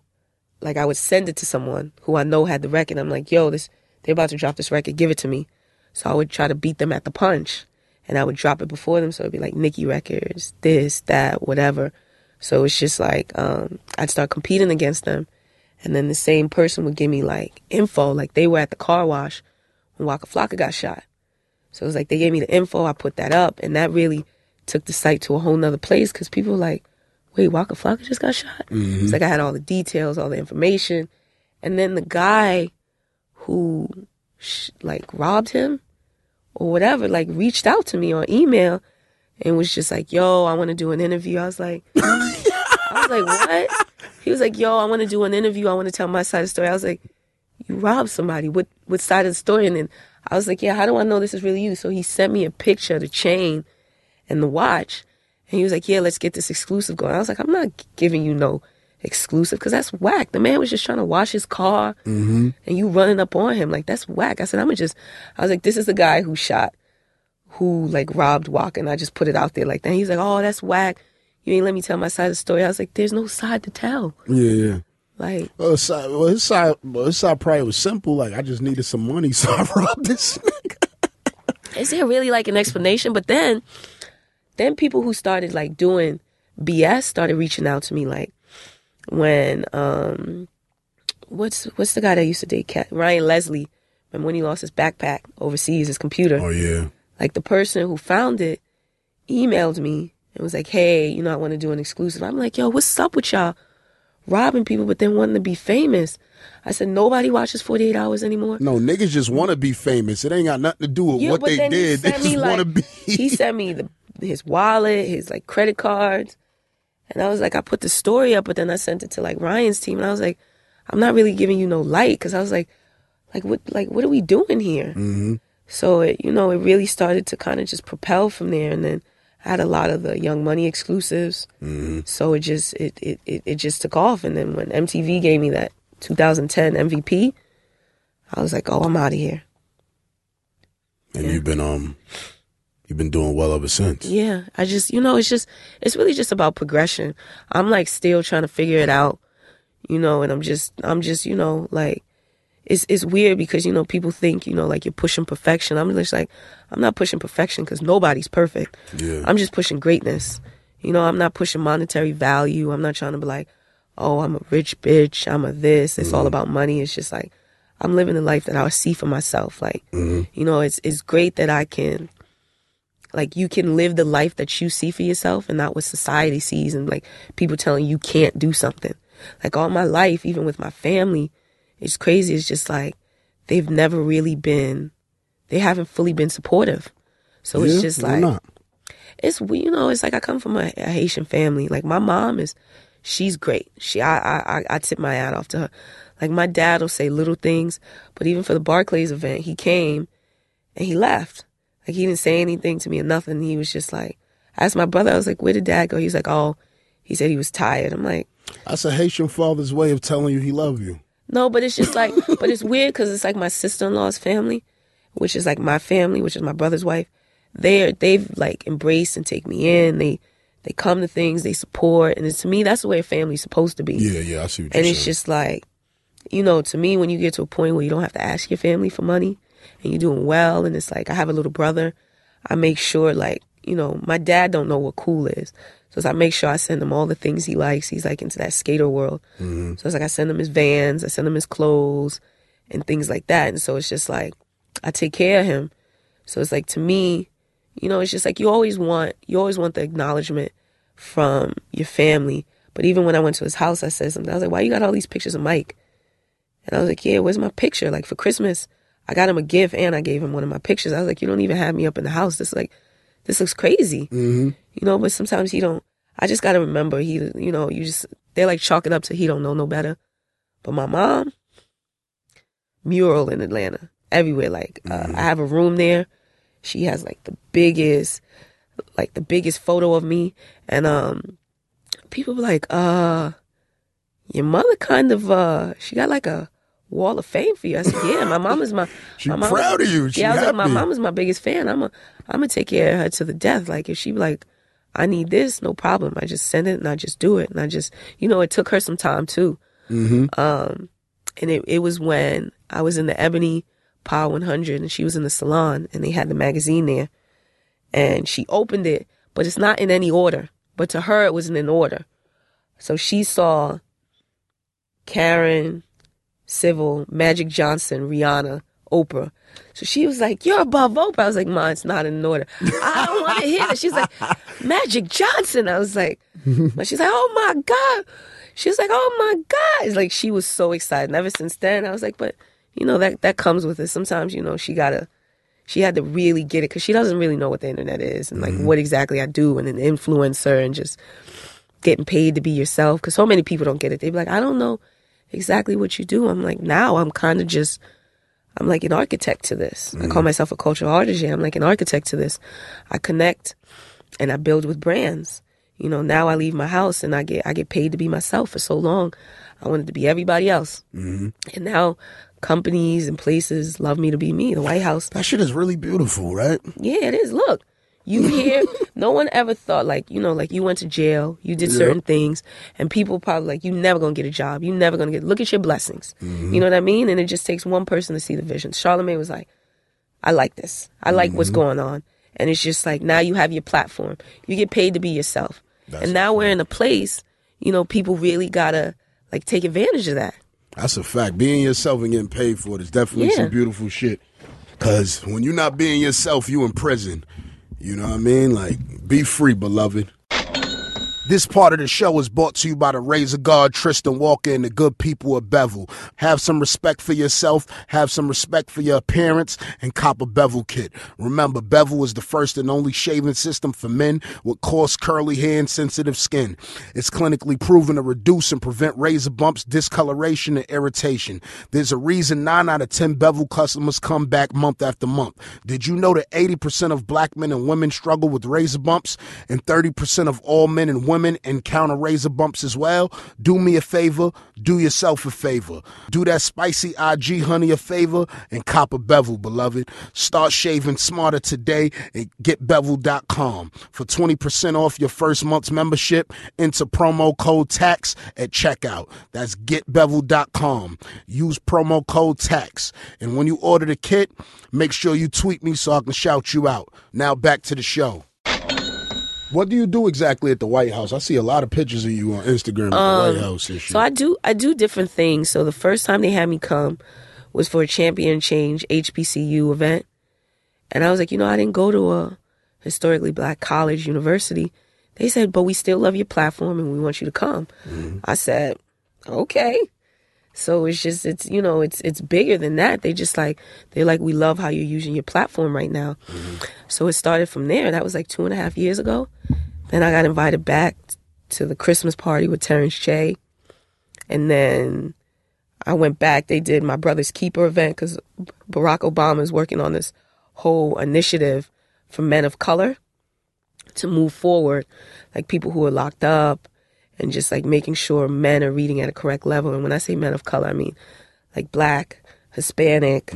like I would send it to someone who I know had the record. I'm like, yo, this they're about to drop this record. Give it to me. So I would try to beat them at the punch, and I would drop it before them. So it'd be like Nicki Records, this, that, whatever. So it's just like um, I'd start competing against them, and then the same person would give me like info, like they were at the car wash when Waka Flocka got shot. So it was like they gave me the info, I put that up, and that really took the site to a whole nother place because people were like, wait, Waka Flocka just got shot? Mm-hmm. It's like I had all the details, all the information. And then the guy who sh- like robbed him or whatever, like reached out to me on email and was just like, yo, I want to do an interview. I was like, I was like, what? He was like, yo, I want to do an interview. I want to tell my side of the story. I was like, you robbed somebody. What, what side of the story? And then I was like, yeah, how do I know this is really you? So he sent me a picture of the chain and the watch. And he was like, yeah, let's get this exclusive going. I was like, I'm not giving you no exclusive because that's whack. The man was just trying to wash his car mm-hmm. and you running up on him. Like, that's whack. I said, I'm gonna just, I was like, this is the guy who shot, who like robbed Waka. And I just put it out there like that. He's like, oh, that's whack. You ain't let me tell my side of the story. I was like, there's no side to tell. Yeah, yeah. Like, Well, his side, uh, well, his side, uh, well, his side uh, probably was simple. Like, I just needed some money, so I robbed this nigga. is there really like an explanation? But then, then people who started like doing BS started reaching out to me like when um what's what's the guy that used to date Cat Ryan Leslie remember when he lost his backpack overseas his computer Oh yeah. like the person who found it emailed me and was like hey you know I want to do an exclusive I'm like yo what's up with y'all robbing people but then wanting to be famous I said nobody watches 48 hours anymore No, niggas just want to be famous. It ain't got nothing to do with what they did. They just me, want to be. he sent me the his wallet, his like credit cards, and I was like, I put the story up, but then I sent it to like Ryan's team, and I was like, I'm not really giving you no light because I was like, like what, like what are we doing here? Mm-hmm. So it, you know, it really started to kind of just propel from there, and then I had a lot of the Young Money exclusives. Mm-hmm. So it just it, it it it just took off, and then when MTV gave me that 2010 MVP, I was like, oh, I'm out of here. And you've been um, you've been doing well ever since. Yeah, I just, you know, it's just, it's really just about progression. I'm like still trying to figure it out, you know, and I'm just, I'm just, you know, like, it's it's weird because you know people think you know like you're pushing perfection. I'm just like, I'm not pushing perfection because nobody's perfect. Yeah. I'm just pushing greatness. You know, I'm not pushing monetary value. I'm not trying to be like, oh, I'm a rich bitch. I'm a this. It's all mm-hmm. about money. It's just like, I'm living the life that I see for myself. Like, mm-hmm. you know, it's it's great that I can like you can live the life that you see for yourself and not what society sees and like people telling you can't do something. Like all my life, even with my family, it's crazy. It's just like they've never really been they haven't fully been supportive. So Yeah? it's just like not? it's we- you know it's like I come from a, a Haitian family. Like my mom is, she's great. She I, I I tip my hat off to her. Like my dad will say little things, but even for the Barclays event, he came and he left. Like he didn't say anything to me or nothing. He was just like, I asked my brother, I was like, where did dad go? He was like, oh, he said he was tired. I'm like, That's a Haitian father's way of telling you he love you. No, but it's just like, but it's weird because it's like my sister in law's family, which is like my family, which is my brother's wife. They're they've like embraced and take me in. They they come to things, they support, and it's, to me that's the way a family's supposed to be. Yeah, yeah, I see what And it's saying. just like, you know, to me, when you get to a point where you don't have to ask your family for money and you're doing well, and it's like, I have a little brother, I make sure, like, you know, my dad don't know what cool is. So it's I make sure I send him all the things he likes. He's like into that skater world. Mm-hmm. So it's like I send him his vans, I send him his clothes and things like that. And so it's just like, I take care of him. So it's like, to me, you know, it's just like you always want, you always want the acknowledgement from your family. But even when I went to his house, I said something. I was like, why you got all these pictures of Mike? And I was like, yeah, where's my picture? Like for Christmas, I got him a gift and I gave him one of my pictures. I was like, you don't even have me up in the house. This like, this looks crazy, hmm you know. But sometimes he don't. I just gotta remember he, you know, you just they like chalk it up to he don't know no better. But my mom, mural in Atlanta, everywhere. Like uh, I have a room there. She has like the biggest, like the biggest photo of me, and um, people be like, uh, your mother kind of uh, she got like a wall of fame for you. I said, yeah, my mom is my. She my proud of you. She yeah, I was like, my happy. mom is my biggest fan. I'm a, I'm gonna take care of her to the death. Like if she like, I need this, no problem. I just send it and I just do it. And I just, you know, it took her some time too. hmm Um, and it, it was when I was in the Ebony Power 100 and she was in the salon and they had the magazine there and she opened it, but it's not in any order. But to her, it wasn't in order. So she saw Karen, Civil, Magic Johnson, Rihanna, Oprah. So she was like, You're above Oprah. I was like, Ma, it's not in order. I don't want to hear that. She's like, Magic Johnson. I was like, but she's like, Oh my God. She was like, Oh my God. It's like she was so excited. And ever since then, I was like, But you know, that that comes with it. Sometimes, you know, she gotta she had to really get it because she doesn't really know what the internet is and like mm-hmm. what exactly I do and an influencer and just getting paid to be yourself because so many people don't get it. They be like, I don't know exactly what you do. I'm like, now I'm kind of just, I'm like an architect to this. I call myself a cultural artist. I'm like an architect to this. I connect and I build with brands. You know, now I leave my house and I get I get paid to be myself for so long. I wanted to be everybody else, hmm and now companies and places love me to be me. The White House, That shit is really beautiful, right? yeah, it is. Look, you hear, no one ever thought like, you know, like you went to jail, you did certain things, and people probably like, you never gonna get a job. You never gonna get, look at your blessings. Mm-hmm. You know what I mean? And it just takes one person to see the vision. Charlemagne was like, I like this. I like what's mm-hmm. going on. And it's just like, now you have your platform. You get paid to be yourself. That's and now we're in a place, you know, people really gotta like take advantage of that. That's a fact. Being yourself and getting paid for it is definitely Yeah. some beautiful shit. Cause when you're not being yourself, you in prison. You know what I mean? Like, be free, beloved. This part of the show is brought to you by the Razor Guard, Tristan Walker, and the good people of Bevel. Have some respect for yourself, have some respect for your appearance, and cop a Bevel kit. Remember, Bevel is the first and only shaving system for men with coarse, curly hair and sensitive skin. It's clinically proven to reduce and prevent razor bumps, discoloration, and irritation. There's a reason 9 out of 10 Bevel customers come back month after month. Did you know that 80% of black men and women struggle with razor bumps, and 30% of all men and women encounter razor bumps as well? Do me a favor, do yourself a favor. Do that spicy IG honey a favor and cop a Bevel, beloved. Start shaving smarter today at getbevel.com. For 20% off your first month's membership, enter promo code TAX at checkout. That's getbevel.com. Use promo code TAX. And when you order the kit, make sure you tweet me so I can shout you out. Now back to the show. What do you do exactly at the White House? I see a lot of pictures of you on Instagram at the White um, House and. So I do I do different things. So the first time they had me come was for a Champion Change HBCU event. And I was like, you know, I didn't go to a historically black college university. They said, but we still love your platform and we want you to come. Mm-hmm. I said, okay. So it's just it's you know it's it's bigger than that. They just like they're like we love how you're using your platform right now. Mm-hmm. So it started from there. That was like two and a half years ago. Then I got invited back to the Christmas party with Terrence Che, and then I went back. They did my brother's keeper event because Barack Obama is working on this whole initiative for men of color to move forward, like people who are locked up, and just like making sure men are reading at a correct level. And when I say men of color, I mean like black, Hispanic,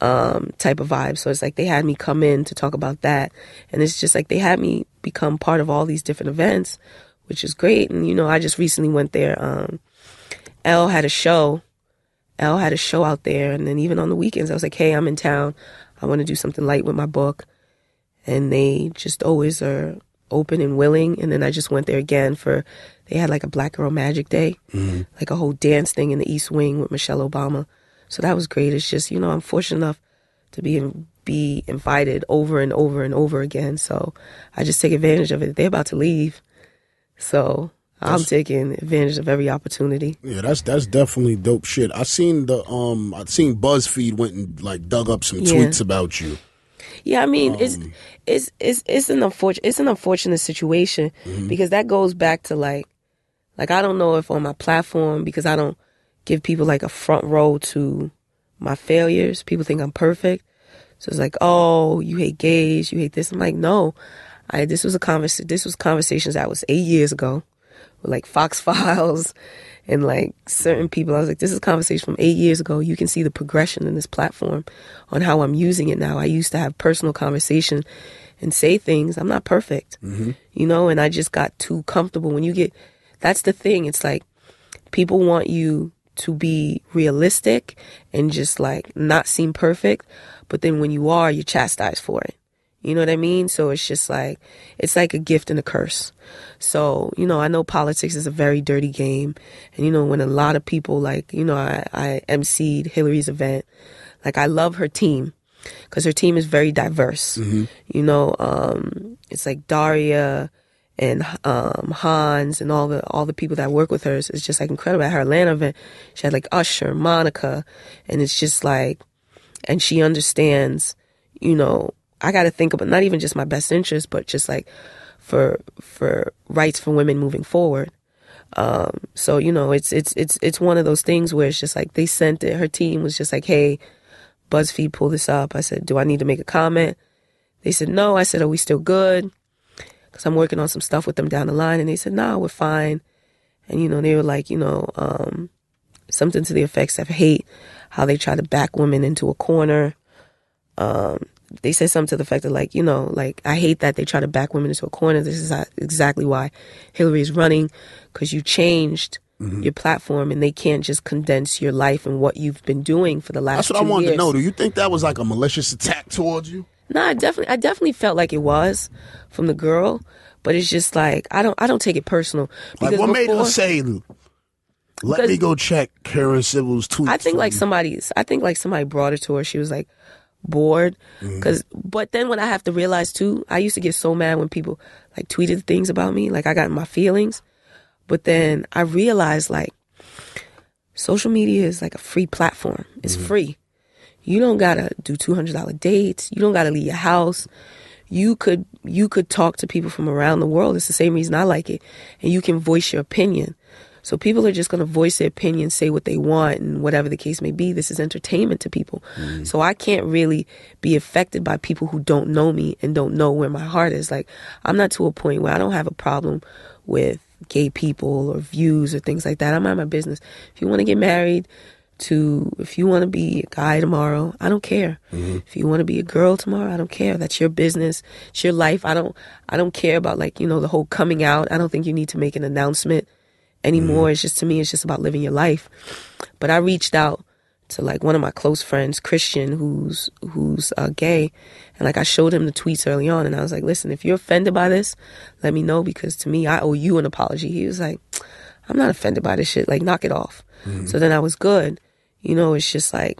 um, type of vibe. So it's like they had me come in to talk about that. And it's just like they had me become part of all these different events, which is great. And, you know, I just recently went there. Um, L had a show. L had a show out there. And then even on the weekends, I was like, hey, I'm in town. I want to do something light with my book. And they just always are open and willing. And then I just went there again for, they had like a Black Girl Magic Day, like a whole dance thing in the East Wing with Michelle Obama. So that was great. It's just, you know, I'm fortunate enough to be in, be invited over and over and over again. So I just take advantage of it. They're about to leave. So I'm taking advantage of every opportunity. Yeah, that's that's definitely dope shit. I seen the um I seen BuzzFeed went and like dug up some Yeah. tweets about you. Yeah, I mean, it's um, it's it's it's an unfortunate it's an unfortunate situation mm-hmm. because that goes back to like like I don't know if on my platform because I don't give people like a front row to my failures. People think I'm perfect. So it's like, "Oh, you hate gays, you hate this." I'm like, "No. I this was a convers this was conversations that was 8 years ago with like Fox Files and like certain people. I was like, this is a conversation from eight years ago. You can see the progression in this platform on how I'm using it now. I used to have personal conversation and say things. I'm not perfect, mm-hmm. you know, and I just got too comfortable. When you get, that's the thing. It's like people want you to be realistic and just like not seem perfect, but then when you are, you're chastised for it. You know what I mean? So it's just like, it's like a gift and a curse. So, you know, I know politics is a very dirty game. And, you know, when a lot of people, like, you know, I, I emceed Hillary's event, like, I love her team because her team is very diverse. You know, um, it's like Daria and um, Hans and all the all the people that work with her is, is just like incredible. At her Atlanta event, she had like Usher, Monica, and it's just like, and she understands, you know, I got to think about not even just my best interest, but just like for for rights for women moving forward. Um, so you know, it's it's it's it's one of those things where it's just like they sent it. Her team was just like, "Hey, BuzzFeed, pull this up." I said, "Do I need to make a comment?" They said, "No." I said, "Are we still good?" Because I'm working on some stuff with them down the line, and they said, "No, we're fine." And you know, they were like, you know, um, something to the effects of hate how they try to back women into a corner. Um, they said something to the effect of like, you know, like I hate that they try to back women into a corner. This is exactly why Hillary is running because you changed mm-hmm. your platform and they can't just condense your life and what you've been doing for the last. That's what I wanted years. to know. Do you think that was like a malicious attack towards you? No, I definitely, I definitely felt like it was from the girl, but it's just like I don't, I don't take it personal. Like what made her say let me go check Karen Civil's tweets? I think like from- somebody, I think like somebody brought it to her. She was like bored, mm-hmm. because. But then when I have to realize too, I used to get so mad when people like tweeted things about me, like I got in my feelings. But then I realized like social media is like a free platform. It's mm-hmm. free. You don't gotta do two hundred dollar dates. You don't gotta leave your house. You could you could talk to people from around the world. It's the same reason I like it, and you can voice your opinion. So people are just gonna voice their opinion, say what they want, and whatever the case may be. This is entertainment to people. Mm. So I can't really be affected by people who don't know me and don't know where my heart is. Like I'm not to a point where I don't have a problem with gay people or views or things like that. I'm out my business. If you want to get married to, if you want to be a guy tomorrow, I don't care. Mm-hmm. If you want to be a girl tomorrow, I don't care. That's your business. It's your life. I don't, I don't care about like, you know, the whole coming out. I don't think you need to make an announcement anymore. It's just, to me, it's just about living your life. But I reached out to like one of my close friends, Christian, who's who's uh, gay, and like I showed him the tweets early on, and I was like, "Listen, if you're offended by this, let me know because to me, I owe you an apology." He was like, "I'm not offended by this shit. Like, knock it off." So then I was good. You know, it's just like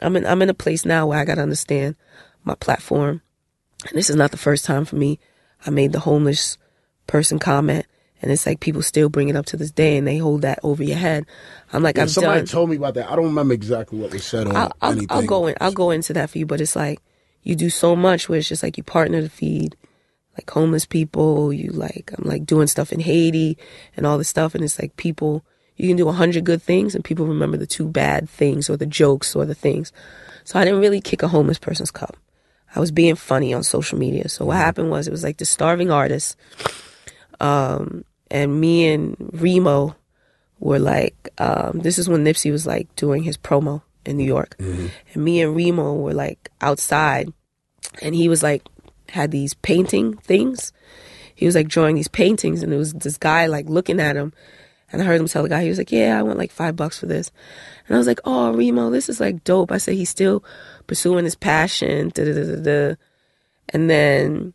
I'm in I'm in a place now where I got to understand my platform, and this is not the first time for me. I made the homeless person comment. And it's like people still bring it up to this day, and they hold that over your head. I'm like, Yeah, I've somebody done. told me about that. I don't remember exactly what was said on I'll, I'll, anything. I'll go in. I'll go into that for you. But it's like you do so much where it's just like you partner to feed like homeless people. You like I'm like doing stuff in Haiti and all this stuff, and it's like people. You can do a hundred good things, and people remember the two bad things or the jokes or the things. So I didn't really kick a homeless person's cup. I was being funny on social media. So what happened was it was like the starving artist, um, and me and Remo were like, um, this is when Nipsey was like doing his promo in New York, and me and Remo were like outside, and he was like had these painting things. He was like drawing these paintings, and there was this guy like looking at him, and I heard him tell the guy, he was like, "Yeah, I want like five bucks for this," and I was like, "Oh, Remo, this is like dope." I said he's still pursuing his passion, da da da da da, and then,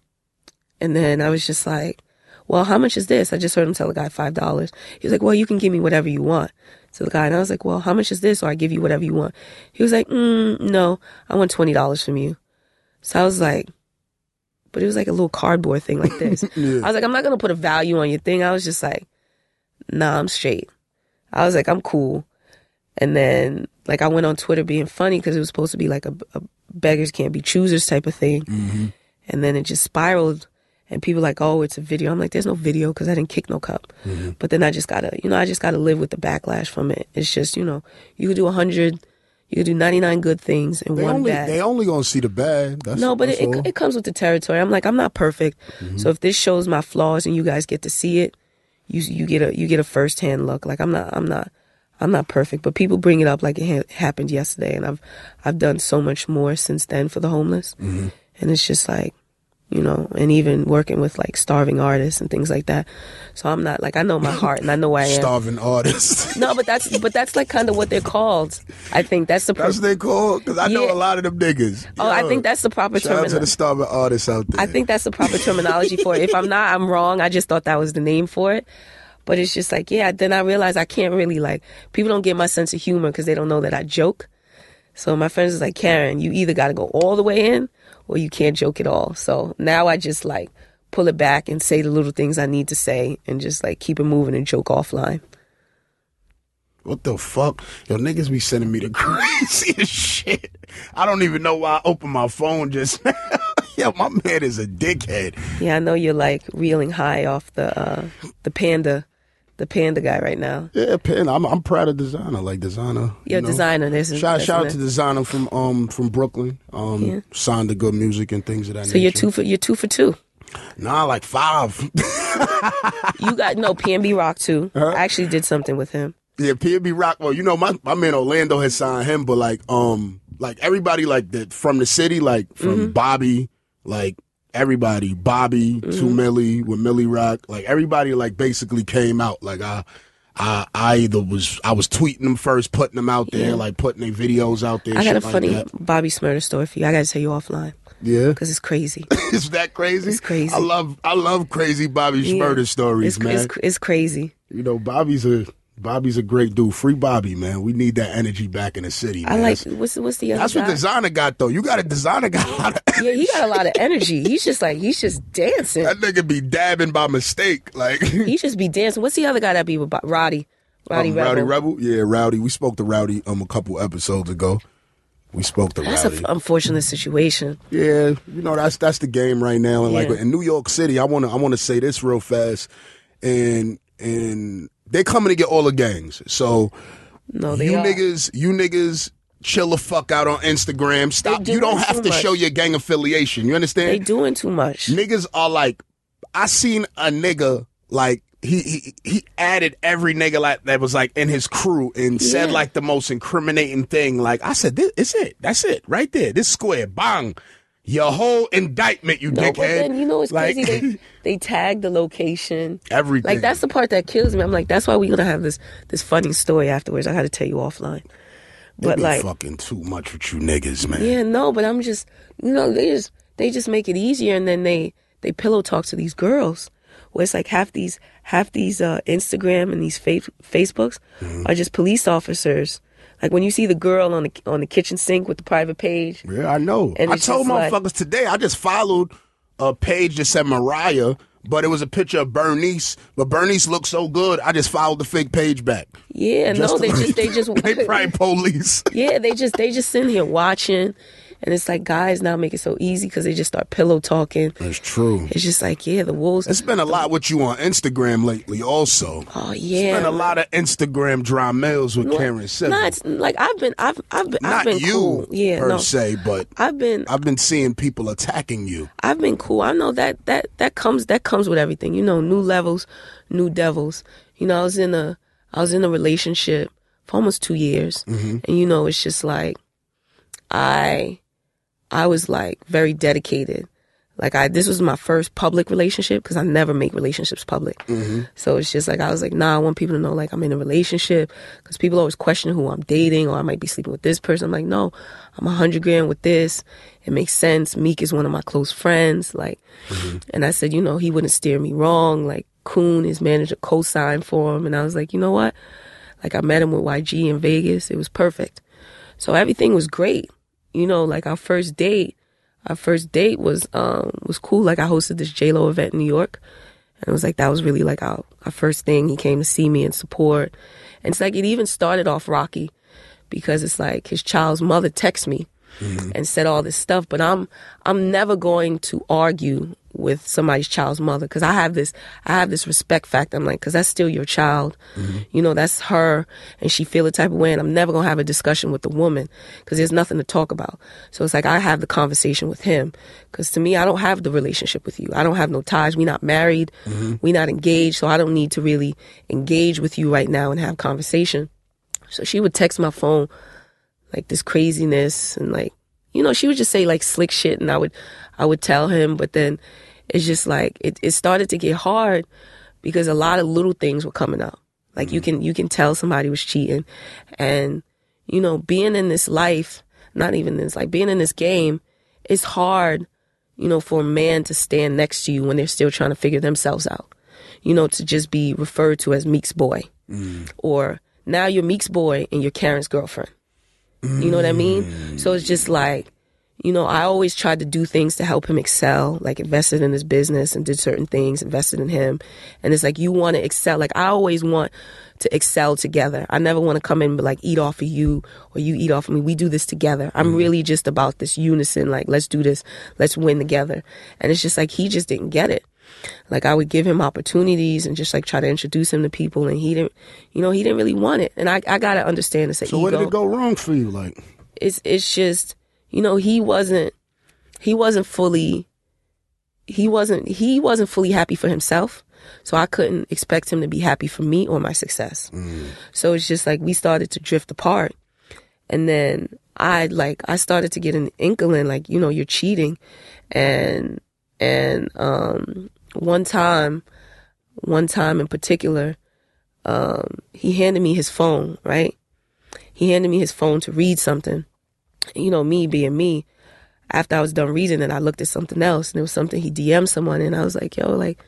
and then I was just like, "Well, how much is this?" I just heard him tell the guy five dollars. He was like, "Well, you can give me whatever you want." To the guy, and I was like, "Well, how much is this?" Or I give you whatever you want. He was like, mm, "No, I want twenty dollars from you." So I was like, but it was like a little cardboard thing like this. Yeah. I was like, I'm not gonna put a value on your thing. I was just like, nah, I'm straight. I was like, I'm cool. And then like I went on Twitter being funny because it was supposed to be like a, a beggars can't be choosers type of thing. Mm-hmm. And then it just spiraled. And people like, oh, it's a video. I'm like, there's no video because I didn't kick no cup. Mm-hmm. But then I just gotta, you know, I just gotta live with the backlash from it. It's just, you know, you could do a hundred, you could do 99 good things and They one only bad. they only gonna see the bad. That's, No, but it, it, it comes with the territory. I'm like, I'm not perfect. Mm-hmm. So if this shows my flaws and you guys get to see it, you you get a you get a first hand look. Like I'm not I'm not I'm not perfect, but people bring it up like it ha- happened yesterday, and I've I've done so much more since then for the homeless, Mm-hmm. and it's just like. You know, and even working with like starving artists and things like that. So I'm not like I know my heart and I know where I am. starving artists. No, but that's but that's like kind of what they're called. I think that's the per- That's what they call because I know a lot of them niggas. oh I think that's the proper out to the starving artists out there. I think that's the proper terminology for it. If I'm not, I'm wrong. I just thought that was the name for it. But it's just like, yeah, then I realized I can't really like, people don't get my sense of humor because they don't know that I joke. So my friends is like, Karen, you either got to go all the way in or you can't joke at all. So now I just like pull it back and say the little things I need to say and just like keep it moving and joke offline. What the fuck? Yo, niggas be sending me the craziest shit. I don't even know why I opened my phone just now. Yo, my man is a dickhead. Yeah, I know you're like reeling high off the, uh, the panda, the panda guy right now. Yeah, pen. I'm I'm proud of Desiigner, like Desiigner. You're know? Desiigner. There's a- Shout shout out to Desiigner from um from Brooklyn. Um, Yeah. signed to good music and things of that So nature. you're two for, you're two for two. Nah, like five. You got no PNB Rock too. Uh-huh. I actually did something with him. Yeah, PNB Rock. Well, you know, my, my man Orlando has signed him, but like, um, like everybody like that from the city, like from Mm-hmm. Bobby, like everybody, Bobby, Mm-hmm. Two Millie with Millie Rock, like everybody like basically came out. Like I, I, I either was I was tweeting them first, putting them out there, like putting their videos out there. I got a funny. Bobby Shmurda story for you. I got to tell you offline Yeah, because it's crazy. is that crazy? It's crazy. I love I love crazy Bobby Yeah. Shmurda stories, it's, man. It's, it's crazy. you know, Bobby's a Bobby's a great dude. Free Bobby, man. We need that energy back in the city. Man. I like That's- what's what's the other That's what Desiigner got though. You got a Desiigner got a lot of yeah, he got a lot of energy. He's just like he's just dancing. that nigga be dabbing by mistake. Like He just be dancing. What's the other guy that be with Rowdy? Rowdy um, Rebel. Rowdy Rebel? Yeah, Rowdy. We spoke to Rowdy um a couple episodes ago. We spoke to That's Rowdy. an unfortunate situation. yeah, you know that's that's the game right now. And like in New York City, I wanna I wanna say this real fast. And and they coming to get all the gangs. So No, they you are. niggas, you niggas chill the fuck out on Instagram. Stop. You don't have to much. show your gang affiliation. You understand? They doing too much. niggas are like, I seen a nigga like he he he added every nigga like that was like in his crew and said like the most incriminating thing. Like I said, this is it. That's it right there. This square, bang. Your whole indictment, you No, dickhead. but then you know it's Like, crazy. They they tag the location. everything. Like that's the part that kills me. I'm like, that's why we're gonna have this this funny story afterwards. I got to tell you offline. But like, fucking too much with you niggas, man. yeah, no. But I'm just, you know, they just they just make it easier, and then they they pillow talk to these girls. Where it's like half these half these uh, Instagram and these fa- Facebooks Mm-hmm. are just police officers. Like when you see the girl on the on the kitchen sink with the private page. Yeah, I know. And I told just like- motherfuckers today. I just followed a page that said Mariah, but it was a picture of Bernice. But Bernice looked so good, I just followed the fake page back. Yeah, no, to- they just they just they probably police. Yeah, they just they just sitting here watching, And it's like guys now make it so easy because they just start pillow talking. That's true. It's just like, yeah, the wolves. It's been a lot with you on Instagram lately, also. oh It's yeah. been a lot of Instagram dry mails with Karen Simmons. No, it's like I've been, I've, I've been, I've Not been you cool. Yeah, per no. se, but I've been, I've been seeing people attacking you. I've been cool. I know that that that comes that comes with everything. You know, new levels, new devils. You know, I was in a I was in a relationship for almost two years, mm-hmm. and you know, it's just like I I was like very dedicated. Like I this was my first public relationship because I never make relationships public. Mm-hmm. So it's just like I was like, nah, I want people to know like I'm in a relationship because people always question who I'm dating or I might be sleeping with this person. I'm like, no, I'm a hundred grand with this. It makes sense. Meek is one of my close friends. Like, mm-hmm. and I said, you know, he wouldn't steer me wrong. Like Coon, his manager, co-signed for him, and I was like, you know what? Like I met him with YG in Vegas. It was perfect. So everything was great. You know, like our first date, our first date was um was cool. Like I hosted this J Lo event in New York. And it was like that was really like our, our first thing. He came to see me and support. And it's like it even started off rocky because it's like his child's mother texted me and said all this stuff. But I'm I'm never going to argue with somebody's child's mother because I have this I have this respect factor. I'm like, because that's still your child, mm-hmm. you know, that's her, and she feel the type of way, and I'm never gonna have a discussion with the woman because there's nothing to talk about. So it's like I have the conversation with him because to me, I don't have the relationship with you. I don't have no ties. we not married. Mm-hmm. we not engaged. So I don't need to really engage with you right now and have conversation. So she would text my phone like this craziness and like you know she would just say like slick shit and I would I would tell him but then it's just like it, it started to get hard because a lot of little things were coming up. Like you mm-hmm. can you can tell somebody was cheating. And you know being in this life not even this like being in this game it's hard you know for a man to stand next to you when they're still trying to figure themselves out. You know to just be referred to as Meek's boy. Mm. Or now you're Meek's boy and you're Karen's girlfriend. You know what I mean? So it's just like, you know, I always tried to do things to help him excel, like invested in his business and did certain things, invested in him. And it's like, you want to excel. Like, I always want to excel together. I never want to come in and like, eat off of you or you eat off of me. We do this together. I'm mm-hmm. really just about this unison. Like, let's do this. Let's win together. And it's just like, he just didn't get it. Like I would give him opportunities and just like try to introduce him to people, and he didn't, you know, he didn't really want it. And I, I gotta understand it's an So ego where did it go wrong for you? Like, it's it's just you know he wasn't he wasn't fully he wasn't he wasn't fully happy for himself. So i couldn't expect him to be happy for me or my success. So it's just like we started to drift apart. And then i like i started to get an inkling like you know you're cheating. And and um one time one time in particular um he handed me his phone right? He handed me his phone to read something. You know, me being me, after I was done reading it, I looked at something else and it was something he DM'd someone and I was like, yo, like,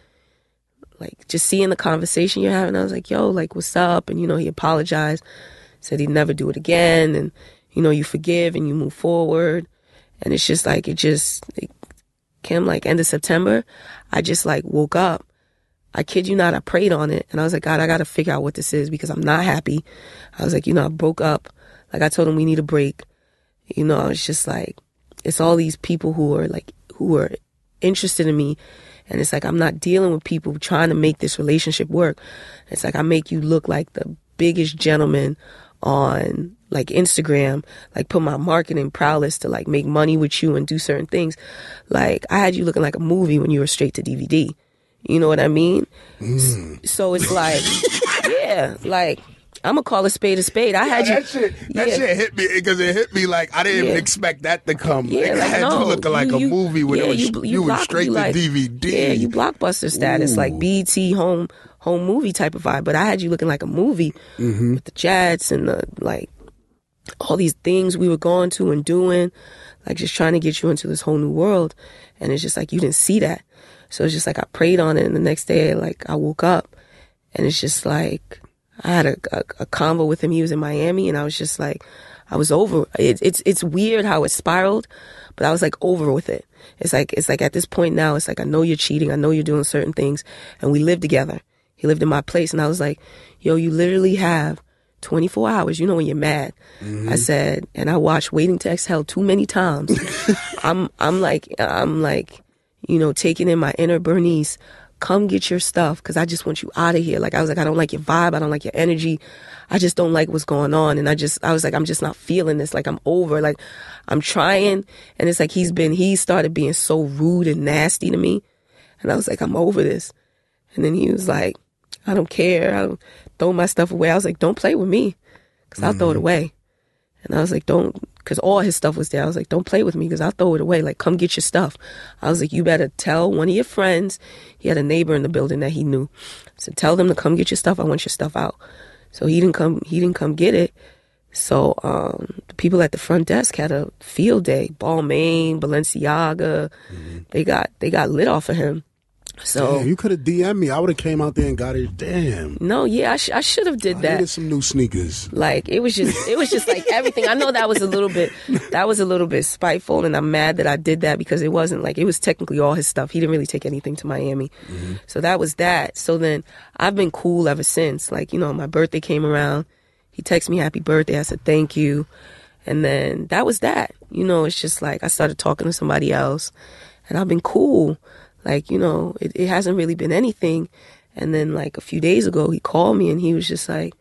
like just seeing the conversation you're having, I was like, yo, like, what's up? And, you know, he apologized, said he'd never do it again. And, you know, you forgive and you move forward. And it's just like, it just, it came like end of September. I just like woke up. I kid you not, I prayed on it and I was like, God, I got to figure out what this is because I'm not happy. I was like, you know, I broke up. Like I told him we need a break. You know, it's just like, it's all these people who are like, who are interested in me. And it's like, I'm not dealing with people trying to make this relationship work. It's like, I make you look like the biggest gentleman on like Instagram, like put my marketing prowess to like make money with you and do certain things. Like I had you looking like a movie when you were straight to DVD. You know what I mean? Mm. So it's like, yeah, like I'm gonna call a spade a spade. I had you. that shit, that yeah. shit hit me because it hit me like I didn't Yeah. expect that to come. Yeah, like had no, you looking like you- a movie when yeah, it was you, you, you block- straight you to like- DVD. Yeah, you blockbuster status, like BT home home movie type of vibe. But I had you looking like a movie Mm-hmm. with the jets and the like all these things we were going to and doing, like just trying to get you into this whole new world. And it's just like you didn't see that. So it's just like I prayed on it and the next day like I woke up and it's just like I had a, a, a convo with him. He was in Miami and I was just like I was over it, it's it's weird how it spiraled, but I was like over with it. It's like it's like at this point now it's like I know you're cheating, I know you're doing certain things and we lived together. He lived in my place and I was like, "Yo, you literally have 24 hours. You know when you're mad. Mm-hmm. I said, and I watched Waiting to Exhale too many times. I'm I'm like I'm like, you know, taking in my inner Bernice. Come get your stuff because I just want you out of here. Like I was like, I don't like your vibe. I don't like your energy. I just don't like what's going on. And I just I was like, I'm just not feeling this. Like I'm over. Like I'm trying. And it's like he's been he started being so rude and nasty to me. And I was like, I'm over this. And then he was like, I don't care. I don't throw my stuff away. I was like, don't play with me because I'll throw it mm. away. And I was like, don't, because all his stuff was there. I was like, don't play with me because I'll throw it away. Like, come get your stuff. I was like, you better tell one of your friends. He had a neighbor in the building that he knew. So tell them to come get your stuff. I want your stuff out. So he didn't come, he didn't come get it. So, um, the people at the front desk had a field day. Balmain, Balenciaga. They got, they got lit off of him. So, Damn, you could have DM'd me. I would have came out there and got it. Damn. no, yeah, I, sh- I should have did I that. needed some new sneakers. Like it was just it was just like everything. I know that was a little bit that was a little bit spiteful and I'm mad that I did that because it wasn't like it was technically all his stuff. He didn't really take anything to Miami. Mm-hmm. So that was that. So then I've been cool ever since. Like, you know, my birthday came around. He texted me happy birthday. I said thank you. And then that was that. You know, it's just like I started talking to somebody else and I've been cool. Like, you know, it, it hasn't really been anything. And then like a few days ago, he called me and he was just like,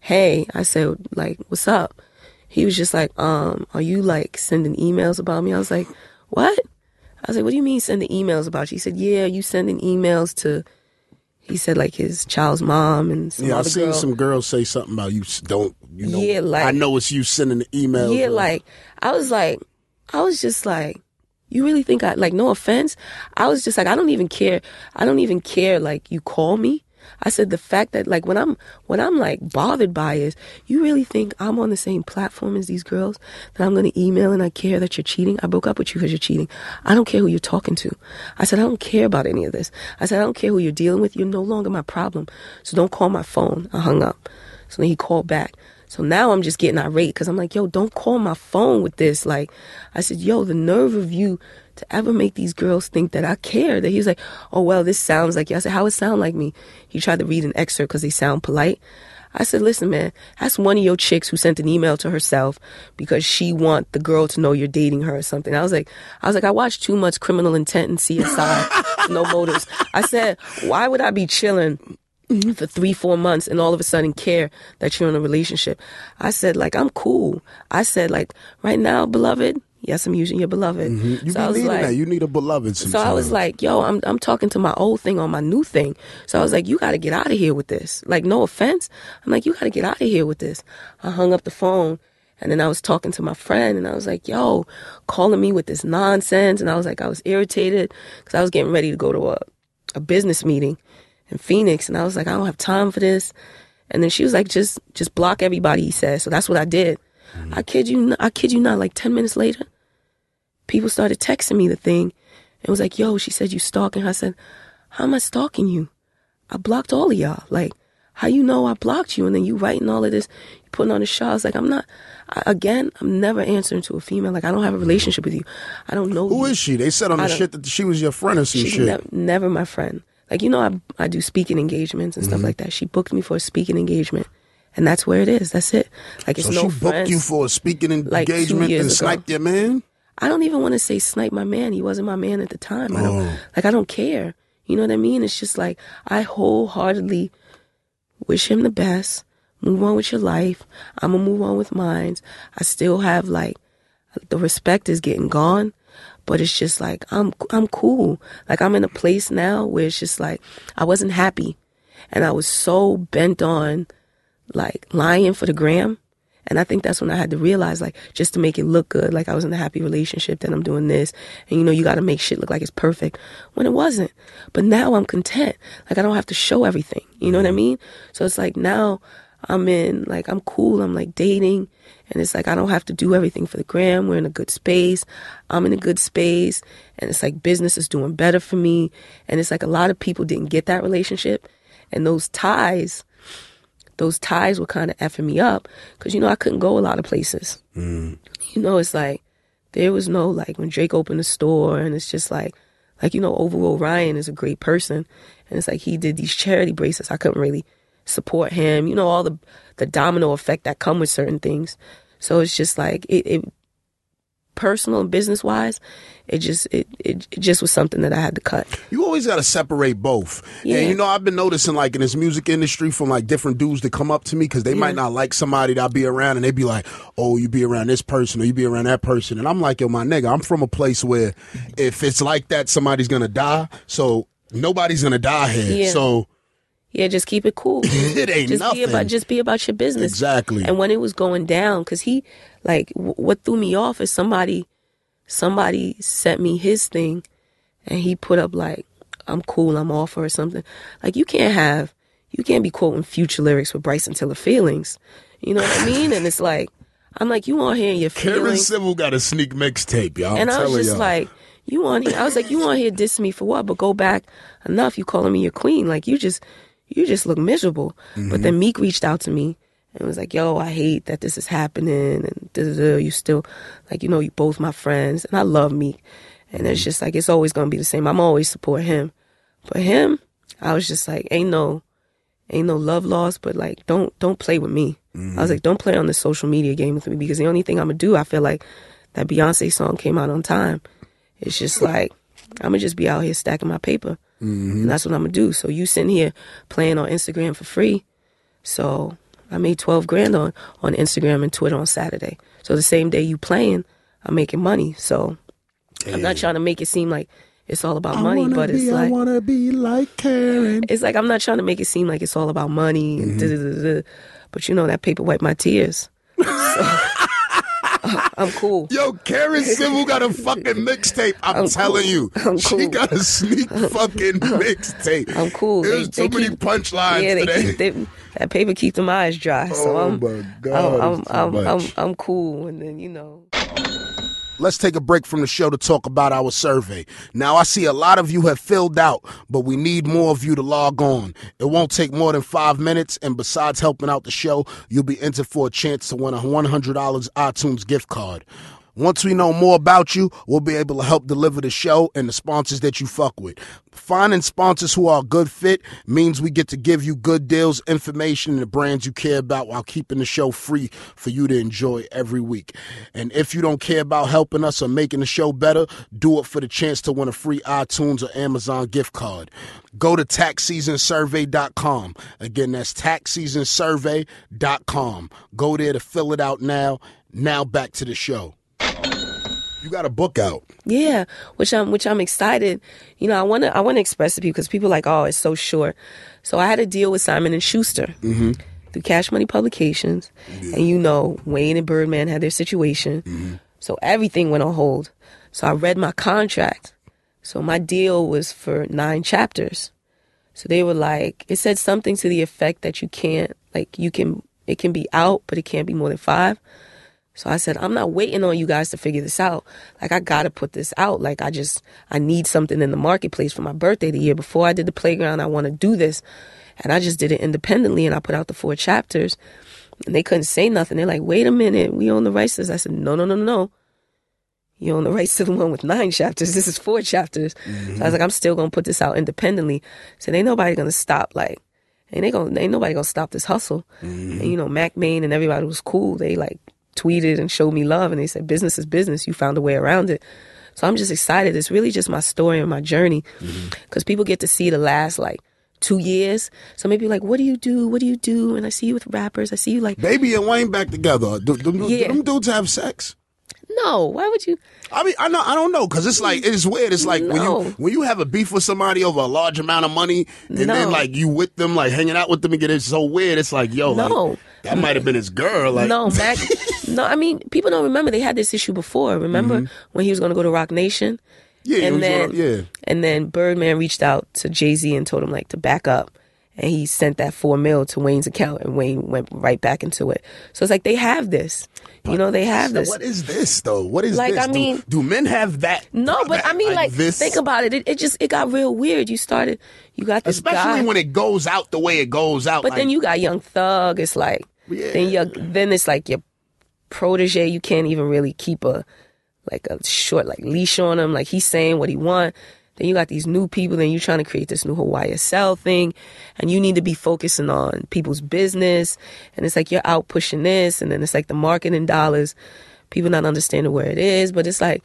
Hey, I said, like, what's up? He was just like, um, are you like sending emails about me? I was like, what? I was like, what do you mean sending emails about you? He said, yeah, you sending emails to, he said like his child's mom and some Yeah, I other seen girl. some girls say something about you don't, you know. Yeah, like- I know it's you sending the emails. Yeah, or- like I was like, I was just like, you really think I like? No offense, I was just like, I don't even care. I don't even care. Like you call me. I said the fact that like when I'm when I'm like bothered by is you really think I'm on the same platform as these girls that I'm gonna email and I care that you're cheating. I broke up with you because you're cheating. I don't care who you're talking to. I said I don't care about any of this. I said I don't care who you're dealing with. You're no longer my problem. So don't call my phone. I hung up. So then he called back. So now I'm just getting irate because I'm like, yo, don't call my phone with this. Like, I said, yo, the nerve of you to ever make these girls think that I care. That he's like, oh, well, this sounds like you. I said, how it sound like me? He tried to read an excerpt because they sound polite. I said, listen, man, that's one of your chicks who sent an email to herself because she want the girl to know you're dating her or something. I was like, I was like, I watched too much Criminal Intent and CSI, No Motives. I said, why would I be chilling Mm-hmm. for three, four months and all of a sudden care that you're in a relationship. I said, like, I'm cool. I said, like, right now, beloved, yes, I'm using your beloved. Mm-hmm. You so I was like, that. You need a beloved so. I was like, yo, I'm I'm talking to my old thing on my new thing. So I was like, you got to get out of here with this. Like, no offense. I'm like, you got to get out of here with this. I hung up the phone. And then I was talking to my friend and I was like, yo, calling me with this nonsense. And I was like, I was irritated because I was getting ready to go to a, a business meeting in Phoenix. And I was like, I don't have time for this. And then she was like, just, just block everybody, he said. So that's what I did. Mm-hmm. I kid you, not, I kid you not, like 10 minutes later, people started texting me the thing. It was like, yo, she said you stalking her. I said, how am I stalking you? I blocked all of y'all. Like, how you know I blocked you? And then you writing all of this, you putting on the show. I was like, I'm not, I, again, I'm never answering to a female. Like, I don't have a relationship with you. I don't know Who you. is she? They said on I the shit that she was your friend or some shit. nev- never my friend. Like, you know, I, I do speaking engagements and Mm-hmm. stuff like that. She booked me for a speaking engagement. And that's where it is. That's it. Like, it's so no she booked friends. you for a speaking Like engagement and ago. sniped your man? I don't even want to say snipe my man. He wasn't my man at the time. I don't Oh. like I don't care. You know what I mean? It's just like I wholeheartedly wish him the best. Move on with your life. I'm gonna move on with mine. I still have like the respect is getting gone, but it's just like I'm I'm cool. Like I'm in a place now where it's just like I wasn't happy, and I was so bent on like lying for the gram. And I think that's when I had to realize, like, just to make it look good, like I was in a happy relationship, that I'm doing this. And you know, you got to make shit look like it's perfect when it wasn't. But now I'm content. Like, I don't have to show everything. You know what I mm-hmm. mean? So it's like now I'm in, like, I'm cool. I'm like dating. And it's like I don't have to do everything for the gram. We're in a good space. I'm in a good space. And it's like business is doing better for me. And it's like a lot of people didn't get that relationship. And those ties, those ties were kind of effing me up because you know I couldn't go a lot of places. Mm. You know, it's like there was no like when Drake opened the store, and it's just like, like you know, overall Ryan is a great person, and it's like he did these charity bracelets. I couldn't really support him. You know all the the domino effect that come with certain things. So it's just like it, it personal and business wise, it just it, it, it just was something that I had to cut. You always got to separate both. Yeah. And you know, I've been noticing like in this music industry from like different dudes that come up to me because they yeah. might not like somebody that I be around and they be like, oh, you be around this person or you be around that person. And I'm like, yo, my nigga, I'm from a place where if it's like that, somebody's going to die. So nobody's going to die here. Yeah. So. Yeah, just keep it cool. it ain't just nothing. Be about, just be about your business. Exactly. And when it was going down, because he, like, w- what threw me off is somebody somebody sent me his thing and he put up like I'm cool, I'm off or something. Like you can't have you can't be quoting future lyrics with Bryson Tiller feelings. You know what I mean? And it's like I'm like, you on here and your feelings. Karen Civil got a sneak mixtape, y'all. And I'm I was just y'all. like, you on here I was like, you on here diss me for what? But go back enough, you calling me your queen. Like you just you just look miserable. Mm-hmm. But then Meek reached out to me and was like, yo, I hate that this is happening. And you still, like, you know, you both my friends. And I love me. And it's just like, it's always going to be the same. I'm always support him. But him, I was just like, ain't no, ain't no love lost, but like, don't, don't play with me. Mm-hmm. I was like, don't play on the social media game with me because the only thing I'm going to do, I feel like that Beyonce song came out on time. It's just like, I'm going to just be out here stacking my paper. Mm-hmm. And that's what I'm to do. So you sitting here playing on Instagram for free. So I made 12 grand on, on Instagram and Twitter on Saturday. So the same day you playing, I'm making money. So Damn. I'm not trying to make it seem like it's all about money, but be, it's like I wanna be like Karen. It's like I'm not trying to make it seem like it's all about money mm-hmm. but you know that paper wiped my tears. So, I'm cool. Yo, Karen Civil got a fucking mixtape. I'm, I'm, telling cool. you, I'm she cool. got a sneak fucking mixtape. I'm cool. There's they, too they many keep, punchlines yeah, today. Keep, they, that paper keep them eyes dry. So oh I'm, my god, I'm, I'm, I'm, I'm, I'm cool, and then you know. Let's take a break from the show to talk about our survey. Now, I see a lot of you have filled out, but we need more of you to log on. It won't take more than five minutes, and besides helping out the show, you'll be entered for a chance to win a $100 iTunes gift card. Once we know more about you, we'll be able to help deliver the show and the sponsors that you fuck with. Finding sponsors who are a good fit means we get to give you good deals, information, and the brands you care about while keeping the show free for you to enjoy every week. And if you don't care about helping us or making the show better, do it for the chance to win a free iTunes or Amazon gift card. Go to taxseasonsurvey.com. Again, that's taxseasonsurvey.com. Go there to fill it out now. Now back to the show. You got a book out. Yeah, which I'm which I'm excited. You know, I want to I want to express to people because people are like, oh, it's so short. So I had a deal with Simon and Schuster mm-hmm. through Cash Money Publications, yeah. and you know, Wayne and Birdman had their situation, mm-hmm. so everything went on hold. So I read my contract. So my deal was for nine chapters. So they were like, it said something to the effect that you can't, like, you can, it can be out, but it can't be more than five. So I said, I'm not waiting on you guys to figure this out. Like, I gotta put this out. Like, I just, I need something in the marketplace for my birthday the year before I did the playground. I want to do this. And I just did it independently and I put out the four chapters and they couldn't say nothing. They're like, wait a minute, we own the rights to this. I said, no, no, no, no. You own the rights to the one with nine chapters. This is four chapters. Mm-hmm. So I was like, I'm still gonna put this out independently. So ain't nobody gonna stop like ain't they gonna ain't nobody gonna stop this hustle. Mm-hmm. And you know, Mack Maine and everybody was cool. They like tweeted and showed me love and they said business is business you found a way around it so i'm just excited it's really just my story and my journey because mm-hmm. people get to see the last like two years so maybe like what do you do what do you do and i see you with rappers i see you like baby and wayne back together do, do, do, Yeah. do them dudes have sex no why would you I mean, I know, I don't know, because it's like it's weird. It's like when you when you have a beef with somebody over a large amount of money, and then like you with them, like hanging out with them again. It's so weird. It's like, yo, No. like that might have been his girl. Like, no Mac no i mean people don't remember they had this issue before remember mm-hmm. when he was going to go to Roc Nation yeah, and then yeah. and then Birdman reached out to Jay Z and told him like to back up, and he sent that four mil to Wayne's account, and Wayne went right back into it. So it's like they have this, you know, they have this. What is this though? What is Like, this? I mean- do, men have that? no, but I mean, like, this, think about it. it. It just it got real weird. You started, you got this especially guy, when it goes out the way it goes out. but like, then you got Young Thug. It's like Yeah. then you then it's like your protege. You can't even really keep a like a short like leash on him. Like he's saying what he want. Then you got these new people, then you're trying to create this new Hawaii Cell thing, and you need to be focusing on people's business. And it's like you're out pushing this, and then it's like the marketing dollars, people not understanding where it is. But it's like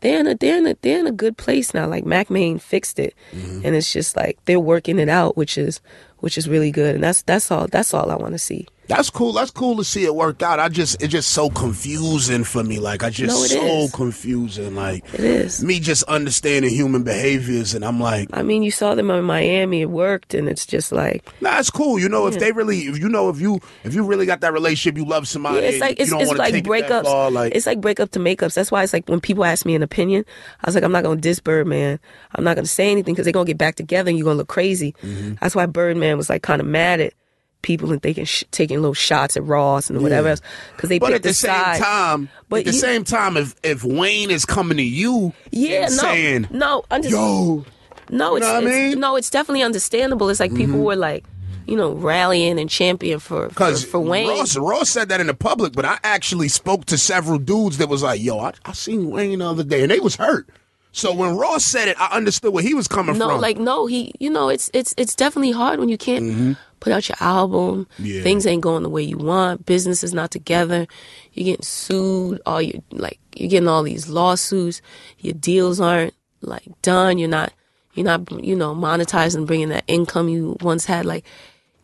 they're in a they're in a they're in a good place now. Like Mack Maine fixed it, mm-hmm. and it's just like they're working it out, which is which is really good. And that's that's all that's all I want to see. That's cool. That's cool to see it work out. I just it's just so confusing for me. Like I just No, so is. confusing. Like It is. me just understanding human behaviors, and I'm like, I mean, you saw them in Miami. It worked, and it's just like nah, it's cool. You know, if they really, if you know, if you if you really got that relationship, you love somebody. Yeah, it's like it's, it's like it breakups. far, like it's like breakup to makeups. That's why it's like when people ask me an opinion, I was like, I'm not gonna diss Birdman. I'm not gonna say anything because they're gonna get back together and you're gonna look crazy. Mm-hmm. That's why Birdman was like kind of mad at people and thinking sh- taking little shots at Ross and whatever Yeah. else because they But at the same side. time, But at the you- same time, if if Wayne is coming to you, yeah, no, saying, no, under- "Yo, no, it's, what I mean? Mm-hmm. no, it's definitely understandable. It's like people were like, you know, rallying and champion for for, Because for Wayne. Ross, Ross said that in the public, but I actually spoke to several dudes that was like, "Yo, I, I seen Wayne the other day, and they was hurt." So when Ross said it, I understood where he was coming No, from. No, like no, he you know, it's it's it's definitely hard when you can't put out your album. Mm-hmm. Yeah. Things ain't going the way you want. Business is not together. You're getting sued. All you like you're getting all these lawsuits. Your deals aren't like done. You're not you're not you know monetizing, bringing that income you once had. Like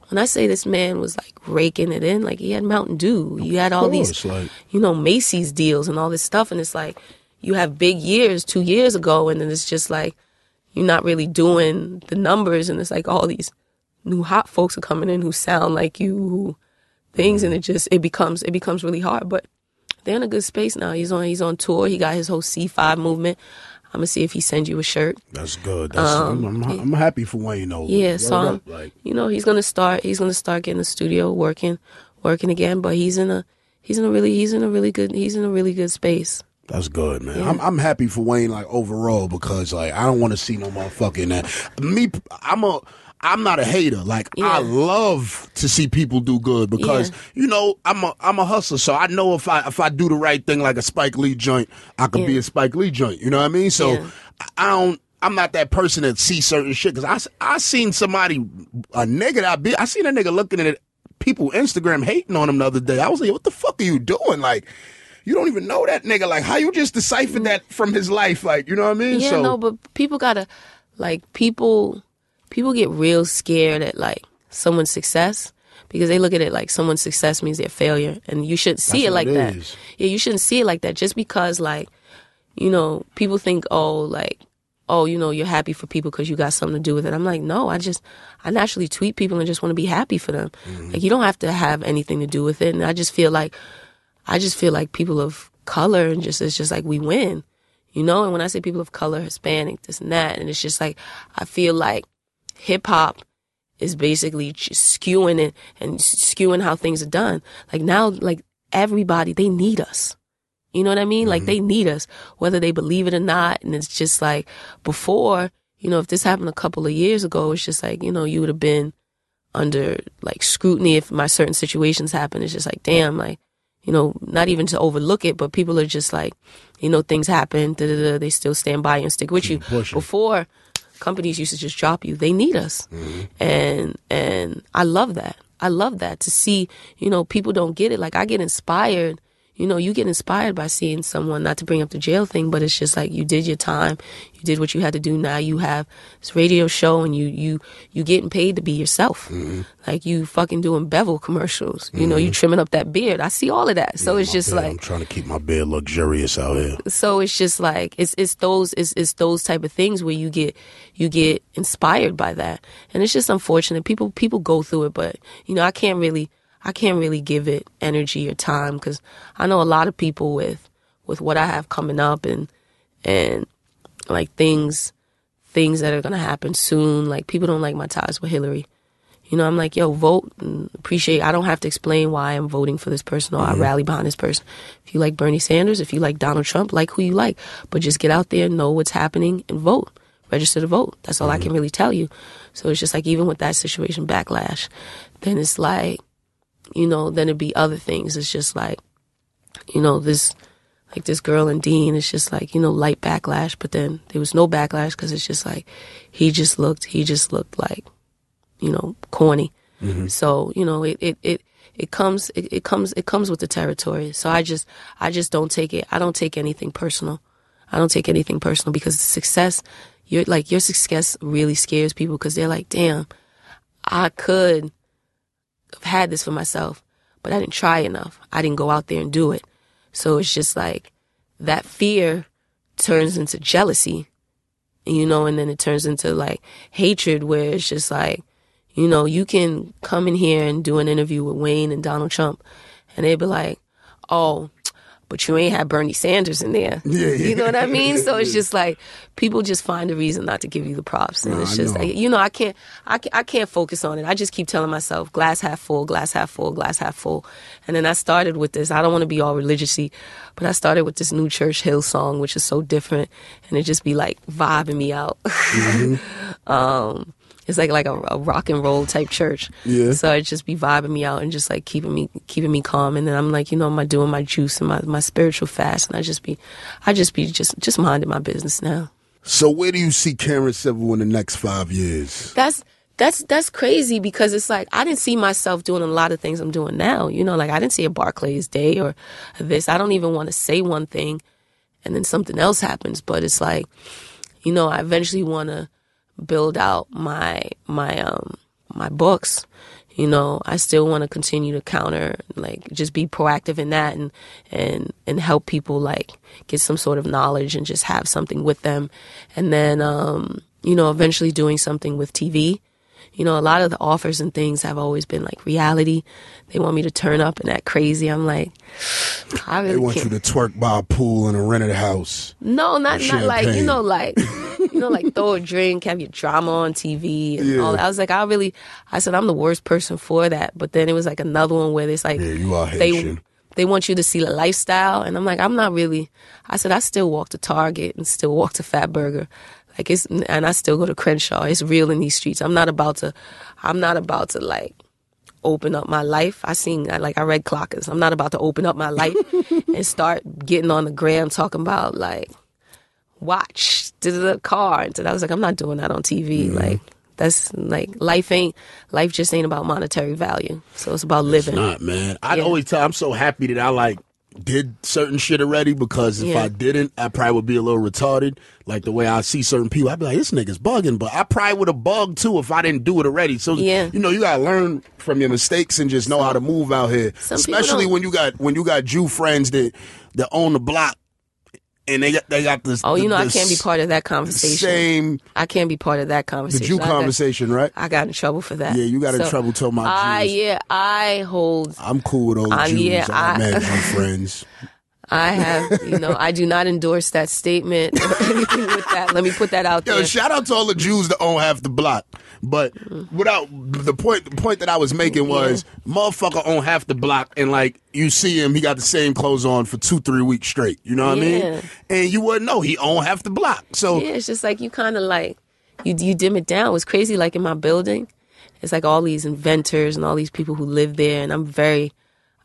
when I say this man was like raking it in, like he had Mountain Dew. You had all these like- you know, Macy's deals and all this stuff. And it's like, you have big years two years ago, and then it's just like, you're not really doing the numbers. And it's like all these new hot folks are coming in who sound like you, who things. And it just, it becomes, it becomes really hard. But they're in a good space now. He's on, he's on tour. He got his whole C5 movement. I'm gonna see if he sends you a shirt. That's good. That's, I'm, I'm, I'm happy for Wayne though. Um, Yeah, so um, up, like you know he's gonna start. He's gonna start getting the studio working, working again. But he's in a, he's in a really, he's in a really good, he's in a really good space. That's good, man. I'm I'm happy for Wayne like overall because like I don't want to see no motherfucking that. Me, I'm a. I'm not a hater. Like Yeah. I love to see people do good because Yeah. you know I'm a I'm a hustler, so I know if I if I do the right thing like a Spike Lee joint, I could be a Spike Lee joint. You know what I mean? So Yeah. I- don't. I'm not that person that sees certain shit because I, I seen somebody a nigga that I be I seen a nigga looking at people Instagram hating on him the other day. I was like, what the fuck are you doing? Like. You don't even know that nigga. Like, how you just deciphered that from his life? Like, you know what I mean? Yeah, so, no, but people gotta like people people get real scared at like someone's success because they look at it like someone's success means their failure, and you shouldn't see it like it that. Yeah, you shouldn't see it like that. Just because like you know people think oh like oh you know you're happy for people because you got something to do with it. I'm like no, I just I naturally tweet people and just want to be happy for them. Mm-hmm. Like you don't have to have anything to do with it, and I just feel like I just feel like people of color and just it's just like we win, you know. And when I say people of color, Hispanic, this and that, and it's just like I feel like hip hop is basically just skewing it and skewing how things are done. Like now, like everybody, they need us. You know what I mean? Like mm-hmm. they need us, whether they believe it or not. And it's just like before, you know, if this happened a couple of years ago, it's just like, you know, you would have been under like scrutiny if my certain situations happened. It's just like, damn, like, you know, not even to overlook it, but people are just like, you know, things happen, da da da. They still stand by you and stick with you. Before, companies used to just drop you. They need us, and and I love that. I love that to see. You know, people don't get it. Like I get inspired. You know, you get inspired by seeing someone. Not to bring up the jail thing, but it's just like you did your time. You did what you had to do. Now you have this radio show, and you you you getting paid to be yourself. Mm-hmm. Like you fucking doing Bevel commercials. You know, you mm-hmm. trimming up that beard. I see all of that. So it's just beard, like I'm trying to keep my beard luxurious out here. so it's just like it's it's those it's it's those type of things where you get you get inspired by that and it's just unfortunate people people go through it but you know i can't really i can't really give it energy or time because i know a lot of people with with what i have coming up and and like things things that are gonna happen soon like people don't like my ties with hillary you know, I'm like, yo, vote and appreciate. I don't have to explain why I'm voting for this person or I mm-hmm. rally behind this person. If you like Bernie Sanders, if you like Donald Trump, like who you like, but just get out there, know what's happening, and vote. Register to vote. That's all I mm-hmm. can really tell you. So it's just like even with that situation backlash, then it's like, you know, then it'd be other things. It's just like, you know, this like this girl and Dean. It's just like you know light backlash, but then there was no backlash because it's just like he just looked he just looked like you know corny. Mm-hmm. So you know it it it. It comes, it, it comes, it comes with the territory. So I just, I just don't take it. I don't take anything personal. I don't take anything personal because success, you're like your success really scares people because they're like, damn, I could have had this for myself, but I didn't try enough. I didn't go out there and do it. So it's just like that fear turns into jealousy, you know, and then it turns into like hatred where it's just like, you know, you can come in here and do an interview with Wayne and Donald Trump and they'd be like, oh, but you ain't had Bernie Sanders in there. Yeah, yeah. You know what I mean? So it's just like people just find a reason not to give you the props, and No, it's just know. like you know I can't I can't, I can't focus on it. I just keep telling myself glass half full, glass half full, glass half full, and then I started with this. I don't want to be all religiousy, but I started with this new Church Hill song, which is so different, and it just be like vibing me out. um, it's like like a, a rock and roll type church. Yeah. So it just be vibing me out and just like keeping me keeping me calm. And then I'm like, you know, I'm doing my juice and my, my spiritual fast? And I just be, I just be just just minding my business now. So where do you see Karen Civil in the next five years? That's that's that's crazy because it's like I didn't see myself doing a lot of things I'm doing now. You know, like I didn't see a Barclays Day or this. I don't even want to say one thing and then something else happens. But it's like, you know, I eventually want to build out my my um my books. You know, I still want to continue to counter, like, just be proactive in that and and and help people like get some sort of knowledge and just have something with them, and then um, you know, eventually doing something with TV. You know, a lot of the offers and things have always been like reality. They want me to turn up and act crazy. I'm like, I really They want can't. you to twerk by a pool in a rented house. No, not not like you know, like you know, like throw a drink, have your drama on TV, and Yeah. all. That. I was like, I really, I said I'm the worst person for that. But then it was like another one where it's like Yeah, you are they they want you to see the lifestyle, and I'm like, I'm not really. I said I still walk to Target and still walk to Fatburger, like it's, and I still go to Crenshaw. It's real in these streets. I'm not about to, I'm not about to like open up my life. I seen like I read clockers. I'm not about to open up my life and start getting on the gram talking about like watch to the car. And I was like, I'm not doing that on TV. Mm-hmm. Like that's like life ain't life just ain't about monetary value. So it's about living. Not man. I'd Yeah. always tell. I'm so happy that I like did certain shit already because if Yeah. I didn't, I probably would be a little retarded. Like the way I see certain people, I'd be like, this nigga's bugging. But I probably would have bugged too if I didn't do it already. So Yeah. you know, you gotta learn from your mistakes and just know how to move out here. Some Especially when you got when you got Jew friends that that own the block and they got they got this. Oh, you know I can't be part of that conversation. Same I can't be part of that conversation. the. Jew I got- conversation, right? I got in trouble for that. Yeah, you got in So, trouble talking about I Jews. yeah, I hold I'm cool with all the Uh, Jews. yeah, I, I- met Jew friends. I have, you know, I do not endorse that statement or anything with that. Let me put that out Yo, there. shout out to all the Jews that own half the block. But without the point, the point that I was making was, motherfucker own half the block, and like you see him, he got the same clothes on for two, three weeks straight. You know what I Yeah. mean? And you wouldn't know he own half the block. So Yeah, it's just like you kind of like you you dim it down. It's crazy. Like in my building, it's like all these inventors and all these people who live there, and I'm very,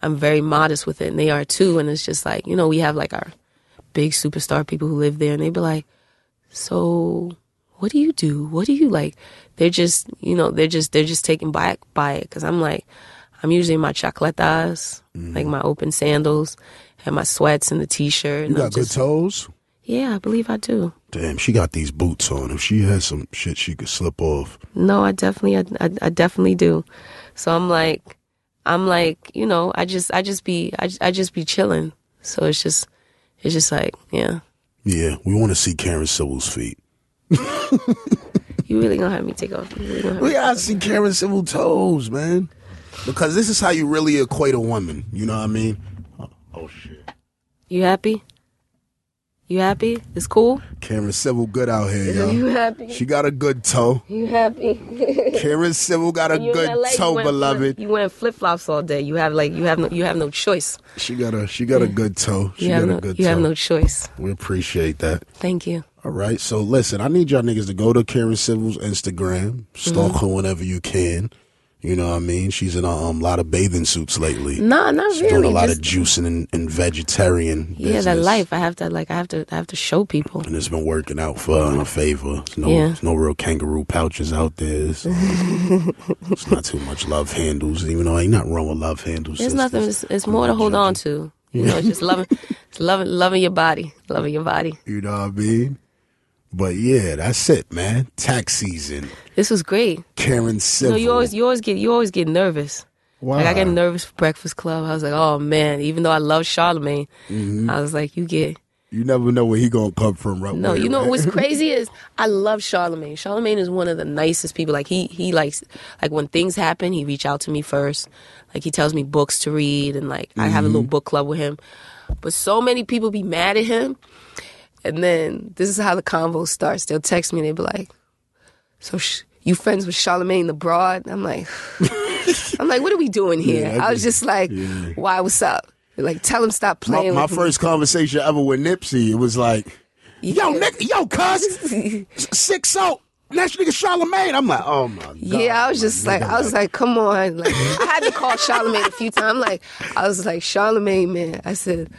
I'm very modest with it, and they are too. And it's just like you know we have like our big superstar people who live there, and they be like, so what do you do? What do you like? They're just you know they're just they're just taken back by it because I'm like I'm usually in my chancletas, mm. like my open sandals. And my sweats and the t-shirt. you got I'm good just, toes. yeah, I believe I do. Damn, she got these boots on. If she has some shit, she could slip off. No, I definitely, I, I, I definitely do. So I'm like, I'm like, you know, I just, I just be, I, I just be chilling. So it's just, it's just like, yeah, Yeah, we want to see Karen Civil's feet. you really gonna have me take off. You really gonna have We me gotta see Karen Civil toes, man. Because this is how you really equate a woman. You know what I mean? Oh, oh shit. You happy? You happy? It's cool. Karen Civil good out here, yo. You happy? She got a good toe. You happy? Karen Civil got a You in good LA, you toe, wearing- beloved. You wearing flip flops all day. You have like, you have no, you have no choice. She got a she got a mm. good toe. She You have got no, a good you toe. have no choice. we appreciate that. Thank you. All right. So listen, I need y'all niggas to go to Karen Civil's Instagram, stalk Mm-hmm. her whenever you can. You know what I mean? She's in a um, lot of bathing suits lately. Nah, not She's really. doing a lot just- of juicing and, and vegetarian. yeah, that life. I have to like. I have to. I have to show people. and it's been working out for her favor. There's no, Yeah. there's no real kangaroo pouches out there. So it's not too much love handles, even though I ain't not wrong with love handles. There's sisters. nothing. It's, it's more to hold on to. You know, it's just loving, it's loving, loving your body, loving your body. You know what I mean? But yeah, that's it, man. Tax season. This was great. Karen You know, you always, you always get, you always get nervous. Why? Like I get nervous for Breakfast Club. I was like, oh man. Even though I love Charlamagne, Mm-hmm. I was like, you get. You never know where he gonna come from, right? No, you know right? what's crazy is I love Charlamagne. Charlamagne is one of the nicest people. Like he he likes like when things happen, he reach out to me first. Like he tells me books to read and like I have a little book club with him. But so many people be mad at him. And then this is how the convo starts. They'll text me and they be like, "So sh- you friends with Charlamagne tha God?" I'm like, I'm like, what are we doing here? Yeah, I I was just like, yeah. why? What's up? They're like, tell him stop My, playing. my me." first conversation ever with Nipsey, it was like, "Yo, Yeah. Nick, yo, cuz, six so next nigga Charlamagne." I'm like, "Oh my god." Yeah, I was just my like, I was like, come on. Like, I had to call Charlamagne a few times. Like, I was like, Charlamagne, man. I said,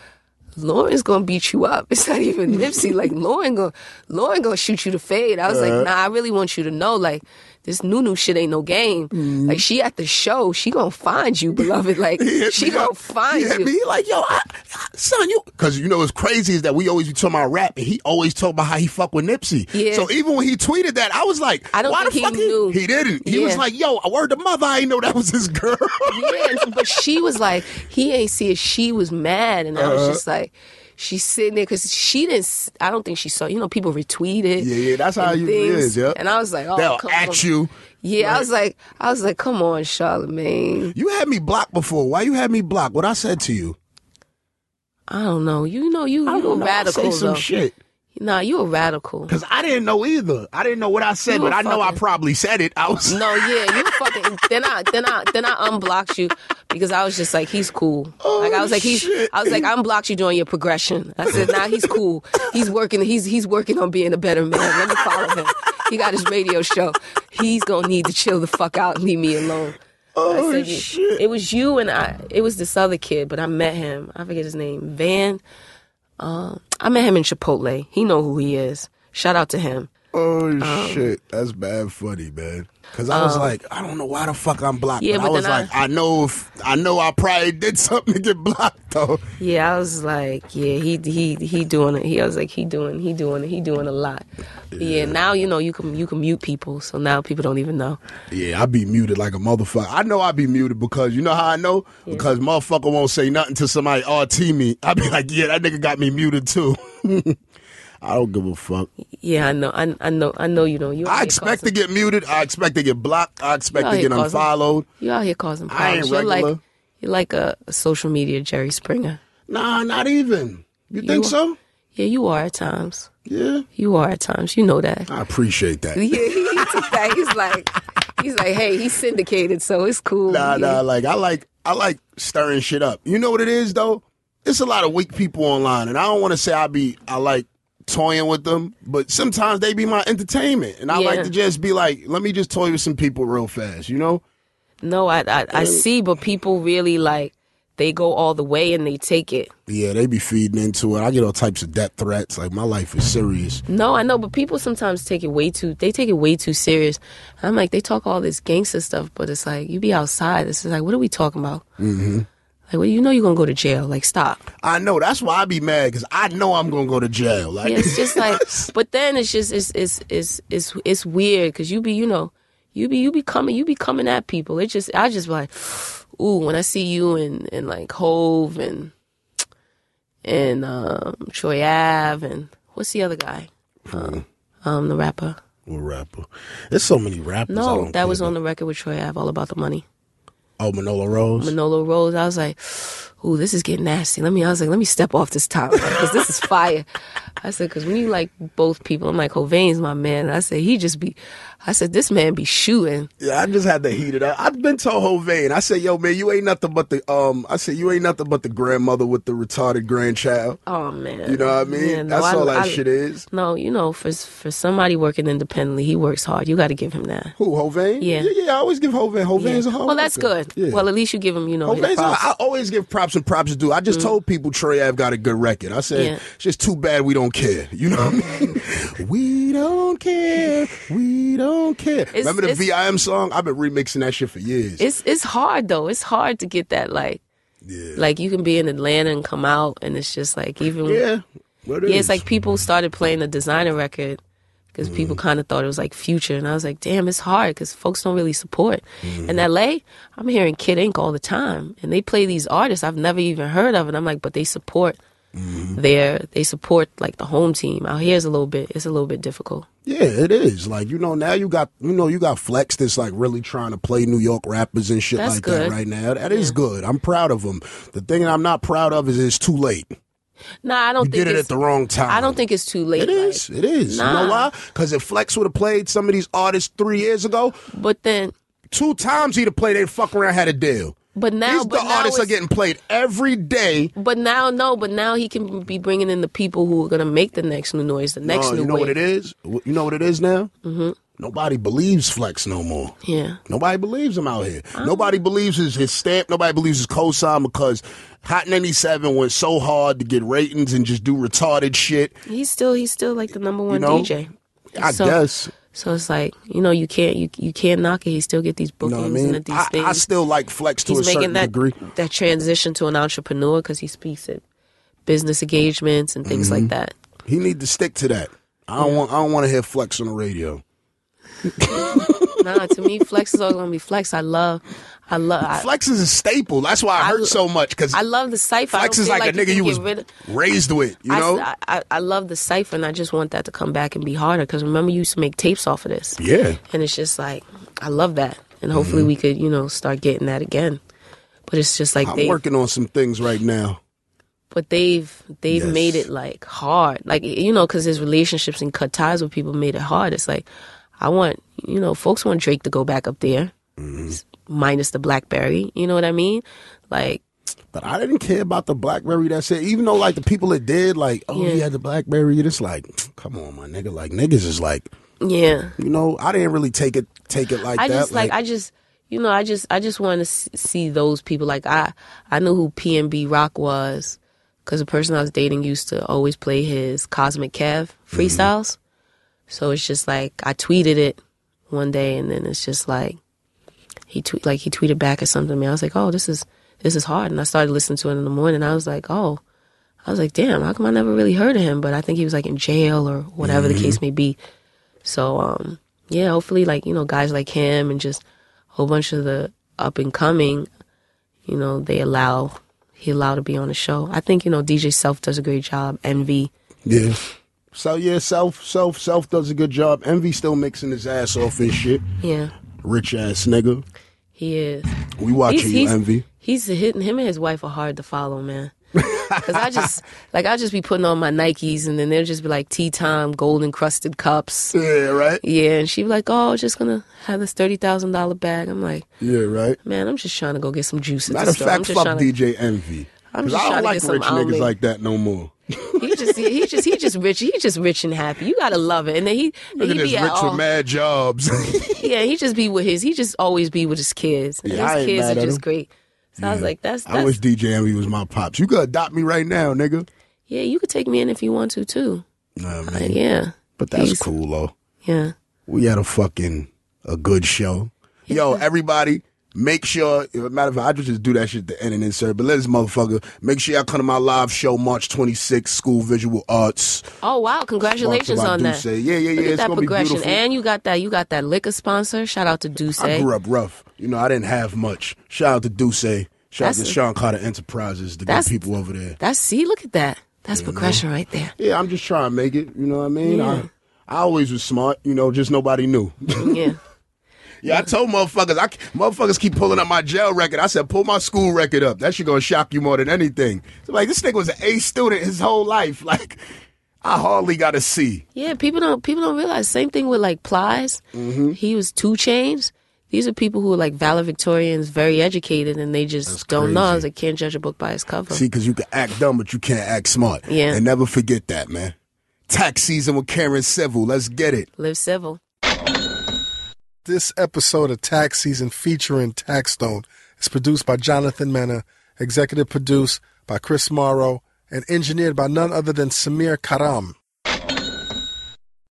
Lauren's gonna beat you up. It's not even Nipsey. Like, Lauren gonna, Lauren gonna shoot you to fade. I was Uh-huh. like, nah, I really want you to know, like, this new new shit ain't no game. Mm-hmm. Like, she at the show, she gonna find you, beloved. Like, she gonna up. find he you. Me, like, yo, I, son, you, because you know what's crazy is that we always be talking about rap, and he always talk about how he fuck with Nipsey. Yeah. So even when he tweeted that, I was like, I don't why think the he fuck knew. He, he didn't. He was like, yo, I word to mother, I ain't know that was his girl. yeah, but she was like, he ain't see it. She was mad, and I Uh-huh. was just like, she's sitting there because she didn't. I don't think she saw. You know, people retweeted. Yeah, yeah, that's how you- things, it is, yeah. And I was like, oh, They'll come at on. you. Yeah, I was like, I was like, come on, Charlamagne. You had me blocked before. Why you had me blocked? What I said to you? I don't know. You know, you you know. I say some though. shit. Nah, you a radical. Cause I didn't know either. I didn't know what I said, but I know I probably said it. I was No, yeah, you fucking. Then I, then I, then I unblocked you because I was just like, he's cool. Oh, like I was like, he's. Shit. I was like, I unblocked you during your progression. I said, nah, he's cool. He's working. He's he's working on being a better man. Let me follow him. He got his radio show. He's gonna need to chill the fuck out and leave me alone. Oh I said, shit. It was you and I. It was this other kid, but I met him. I forget his name. Van. Um, I met him in Chipotle. He know who he is. Shout out to him. Oh Um, shit, that's bad funny, man. Cause I was um, like, I don't know why the fuck I'm blocked. Yeah, but, but I was I- like, I, know if I know I probably did something to get blocked though. Yeah, I was like, yeah, he he he doing it. He I was like, he doing he doing it. He doing a lot. But yeah, now you know you can you can mute people, so now people don't even know. Yeah, I be muted like a motherfucker. I know I be muted because you know how I know? Because motherfucker won't say nothing to somebody oh, RT me. I be like, yeah, that nigga got me muted too. I don't give a fuck. Yeah, I know, I, I know, I know you don't. You I expect to get muted. I expect to get blocked. I expect to get causing- unfollowed. you out here causing I ain't problems. You're like you're like a, a social media Jerry Springer. Nah, not even. You think You- so? Yeah, you are at times. Yeah. You are at times. You know that. I appreciate that. Yeah, he took that. He's like, he's like, hey, he's syndicated, so it's cool. Nah, Yeah. nah, like I like I like stirring shit up. You know what it is though? It's a lot of weak people online, and I don't want to say I be I like toying with them, but sometimes they be my entertainment, and I like to just be like, let me just toy with some people real fast, you know? No, I, I I see, but people really like they go all the way and they take it. Yeah, they be feeding into it. I get all types of death threats. Like my life is serious. No, I know, but people sometimes take it way too. They take it way too serious. I'm like, they talk all this gangster stuff, but it's like you be outside. It's like, what are we talking about? Mm-hmm. Like, well, you know, you're gonna go to jail. Like, stop. I know that's why I be mad because I know I'm gonna go to jail. Like Yeah, it's just like, but then it's just it's it's it's it's it's weird because you be you know you be you be coming you be coming at people. It just I just be like, ooh, when I see you and and like Hove and and um, Troy Ave and what's the other guy? Um, um, the rapper. What rapper? There's so many rappers. No, that was about. on the record with Troy Ave, all about the money. Oh, Manola Rose. Manolo Rose. I was like, ooh, this is getting nasty. Let me, I was like, let me step off this top because this is fire. I said, because when you like both people, I'm like, Hovain's my man. I said, he just be, I said, this man be shooting. Yeah, I just had to heat it up. I've been to Hovain. I said, yo, man, you ain't nothing but the um. I said, you ain't nothing but the grandmother with the retarded grandchild. Oh man. You know what I mean? Yeah, no, That's I- all that I- shit is. No, you know, for for somebody working independently, he works hard. You got to give him that. Who Hovain? Yeah. yeah, yeah. I always give Hovain. Hovain's a hard Well, that's worker. good. Yeah. Well, at least you give him, you know, Hovain's. I, I always give props and props due. I just mm. told people Troy Ave got a good record. I said Yeah. it's just too bad we don't care. You know what I uh-huh. mean? we don't care. We don't care. It's- Remember the VIM song? I've been remixing that shit for years. it's it's hard though. It's hard to get that like yeah. like you can be in Atlanta and come out and it's just like even yeah. It yeah, is. it's like people started playing the Desiigner record because people Mm. kind of thought it was like future, and I was like, damn, it's hard because folks don't really support. Mm-hmm. In LA, I'm hearing Kid Ink all the time, and they play these artists I've never even heard of, and I'm like, but they support Mm-hmm. their they support like the home team. Out here is a little bit it's a little bit difficult. Yeah, it is. Like, you know, now you got you know, you got Flex that's like really trying to play New York rappers and shit That's like that right now. That is good. I'm proud of him. The thing that I'm not proud of is it's too late. Nah, I don't You think did it it's, at the wrong time. I don't think it's too late. It is. like- It is. You know why? Because if Flex would have played some of these artists three years ago, but then two times he'd have played, they'd fuck around had a deal. but now These but the now artists are getting played every day. But now, no. But now he can be bringing in the people who are gonna make the next new noise, the next No, new you know wave. what it is? You know what it is now? Mm-hmm. Nobody believes Flex no more. Yeah, Nobody believes him out here. Nobody believes his, his stamp. Nobody believes his cosign because Hot 97 went so hard to get ratings and just do retarded shit. he's still he's still like the number one know, DJ. I So- guess. So it's like you know you can't you you can't knock it. He still get these You bookings know I mean? and these I, things. I still like Flex to he's a certain making that degree. that transition to an entrepreneur because he speaks at business engagements and things Mm-hmm. like that. He need to stick to that. I don't want. I don't want to hear Flex on the radio. nah, to me, Flex is always gonna be Flex. I love, I love, I, Flex is a staple. That's why I, I hurt so much because I love the cipher. Flex is feel like, a nigga you was of- raised with. You I, know? I, I, I love the cipher, and I just want that to come back and be harder. Because remember, you used to make tapes off of this. yeah. and it's just like I love that, and hopefully Mm-hmm. we could you know start getting that again. But it's just like I'm they, working on some things right now. but they've they've Yes. made it like hard, like you know, because his relationships and cut ties with people made it hard. It's like I want you know, folks want Drake to go back up there, Mm-hmm. minus the BlackBerry. You know what I mean? Like But I didn't care about the BlackBerry. That's it. Even though like the people that did, like, oh, he Yeah. had the BlackBerry. It's like, come on, my nigga. Like niggas is like, yeah, you know, I didn't really take it take it like I that. just like, I just you know I just I just want to see those people like I I knew who PNB Rock was because the person I was dating used to always play his Cosmic Kev freestyles. So it's just like I tweeted it one day and then it's just like he tweet like he tweeted back or something to me. I was like, oh, this is this is hard, and I started listening to it in the morning. I was like, oh. I was like, damn, how come I never really heard of him? But I think he was like in jail or whatever the case may be. So um yeah, hopefully like, you know, guys like him and just a whole bunch of the up and coming, you know, they allow he allowed to be on the show. I think, you know, DJ Self does a great job. Envy. yeah. So yeah, self self self does a good job. Envy still mixing his ass off and shit. Yeah. Rich ass nigga. He is. We watching you, Envy. He's hitting him and his wife are hard to follow, man. Cause I just like I just be putting on my Nikes and then they'll just be like tea time, gold encrusted cups. Yeah, right. Yeah, and she be like, "Oh, just gonna have this thirty thousand dollar bag." I'm like, Yeah, right. "Man, I'm just trying to go get some juice at Matter of. I'm fact, fuck to, DJ Envy. I'm just I don't like rich niggas like that no more. He just he, just he just rich. He just rich and happy. You gotta love it. And then he Look he at this rich all, with mad jobs. yeah. He just be with his. He just always be with his kids. And Yeah, his kids are just him. great. So I was like, that's I wish DJ Envy was my pops. You could adopt me right now, nigga. yeah. You could take me in if you want to too. Nah, uh, man. Like, yeah, But that's He's- cool though. yeah. We had a fucking a good show. Yo, everybody, make sure. if a Matter of fact, I just do that shit at the end and insert. But let this motherfucker make sure y'all come to my live show March 26th, School Visual Arts. Oh wow! Congratulations on that. Duce. Yeah, yeah, yeah. Look it's that progression, beautiful. and you got that. You got that liquor sponsor. Shout out to Duce. I grew up rough. You know, I didn't have much. Shout out to Duce. Shout out to Sean Carter Enterprises, the good people over there. That's see. Look at that. That's progression right there. Yeah, I'm just trying to make it. You know what I mean? Yeah. I, I always was smart. You know, just nobody knew. Yeah. yeah, I told motherfuckers. I motherfuckers keep pulling up my jail record. I said, pull my school record up. That shit gonna shock you more than anything. So like, this nigga was an A student his whole life. Like, I hardly got a C. Yeah, people don't people don't realize. Same thing with like Plies. Mm-hmm. He was 2 Chainz. These are people who are like valedictorians, very educated, and they just don't know. crazy. They can't judge a book by its cover. See, because you can act dumb, but you can't act smart. Yeah. And never forget that, man. Tax season with Karen Civil. Let's get it. Live civil. This episode of Tax Season featuring Taxstone is produced by Jonathan Mena, executive produced by Chris Morrow, and engineered by none other than Samir Karam.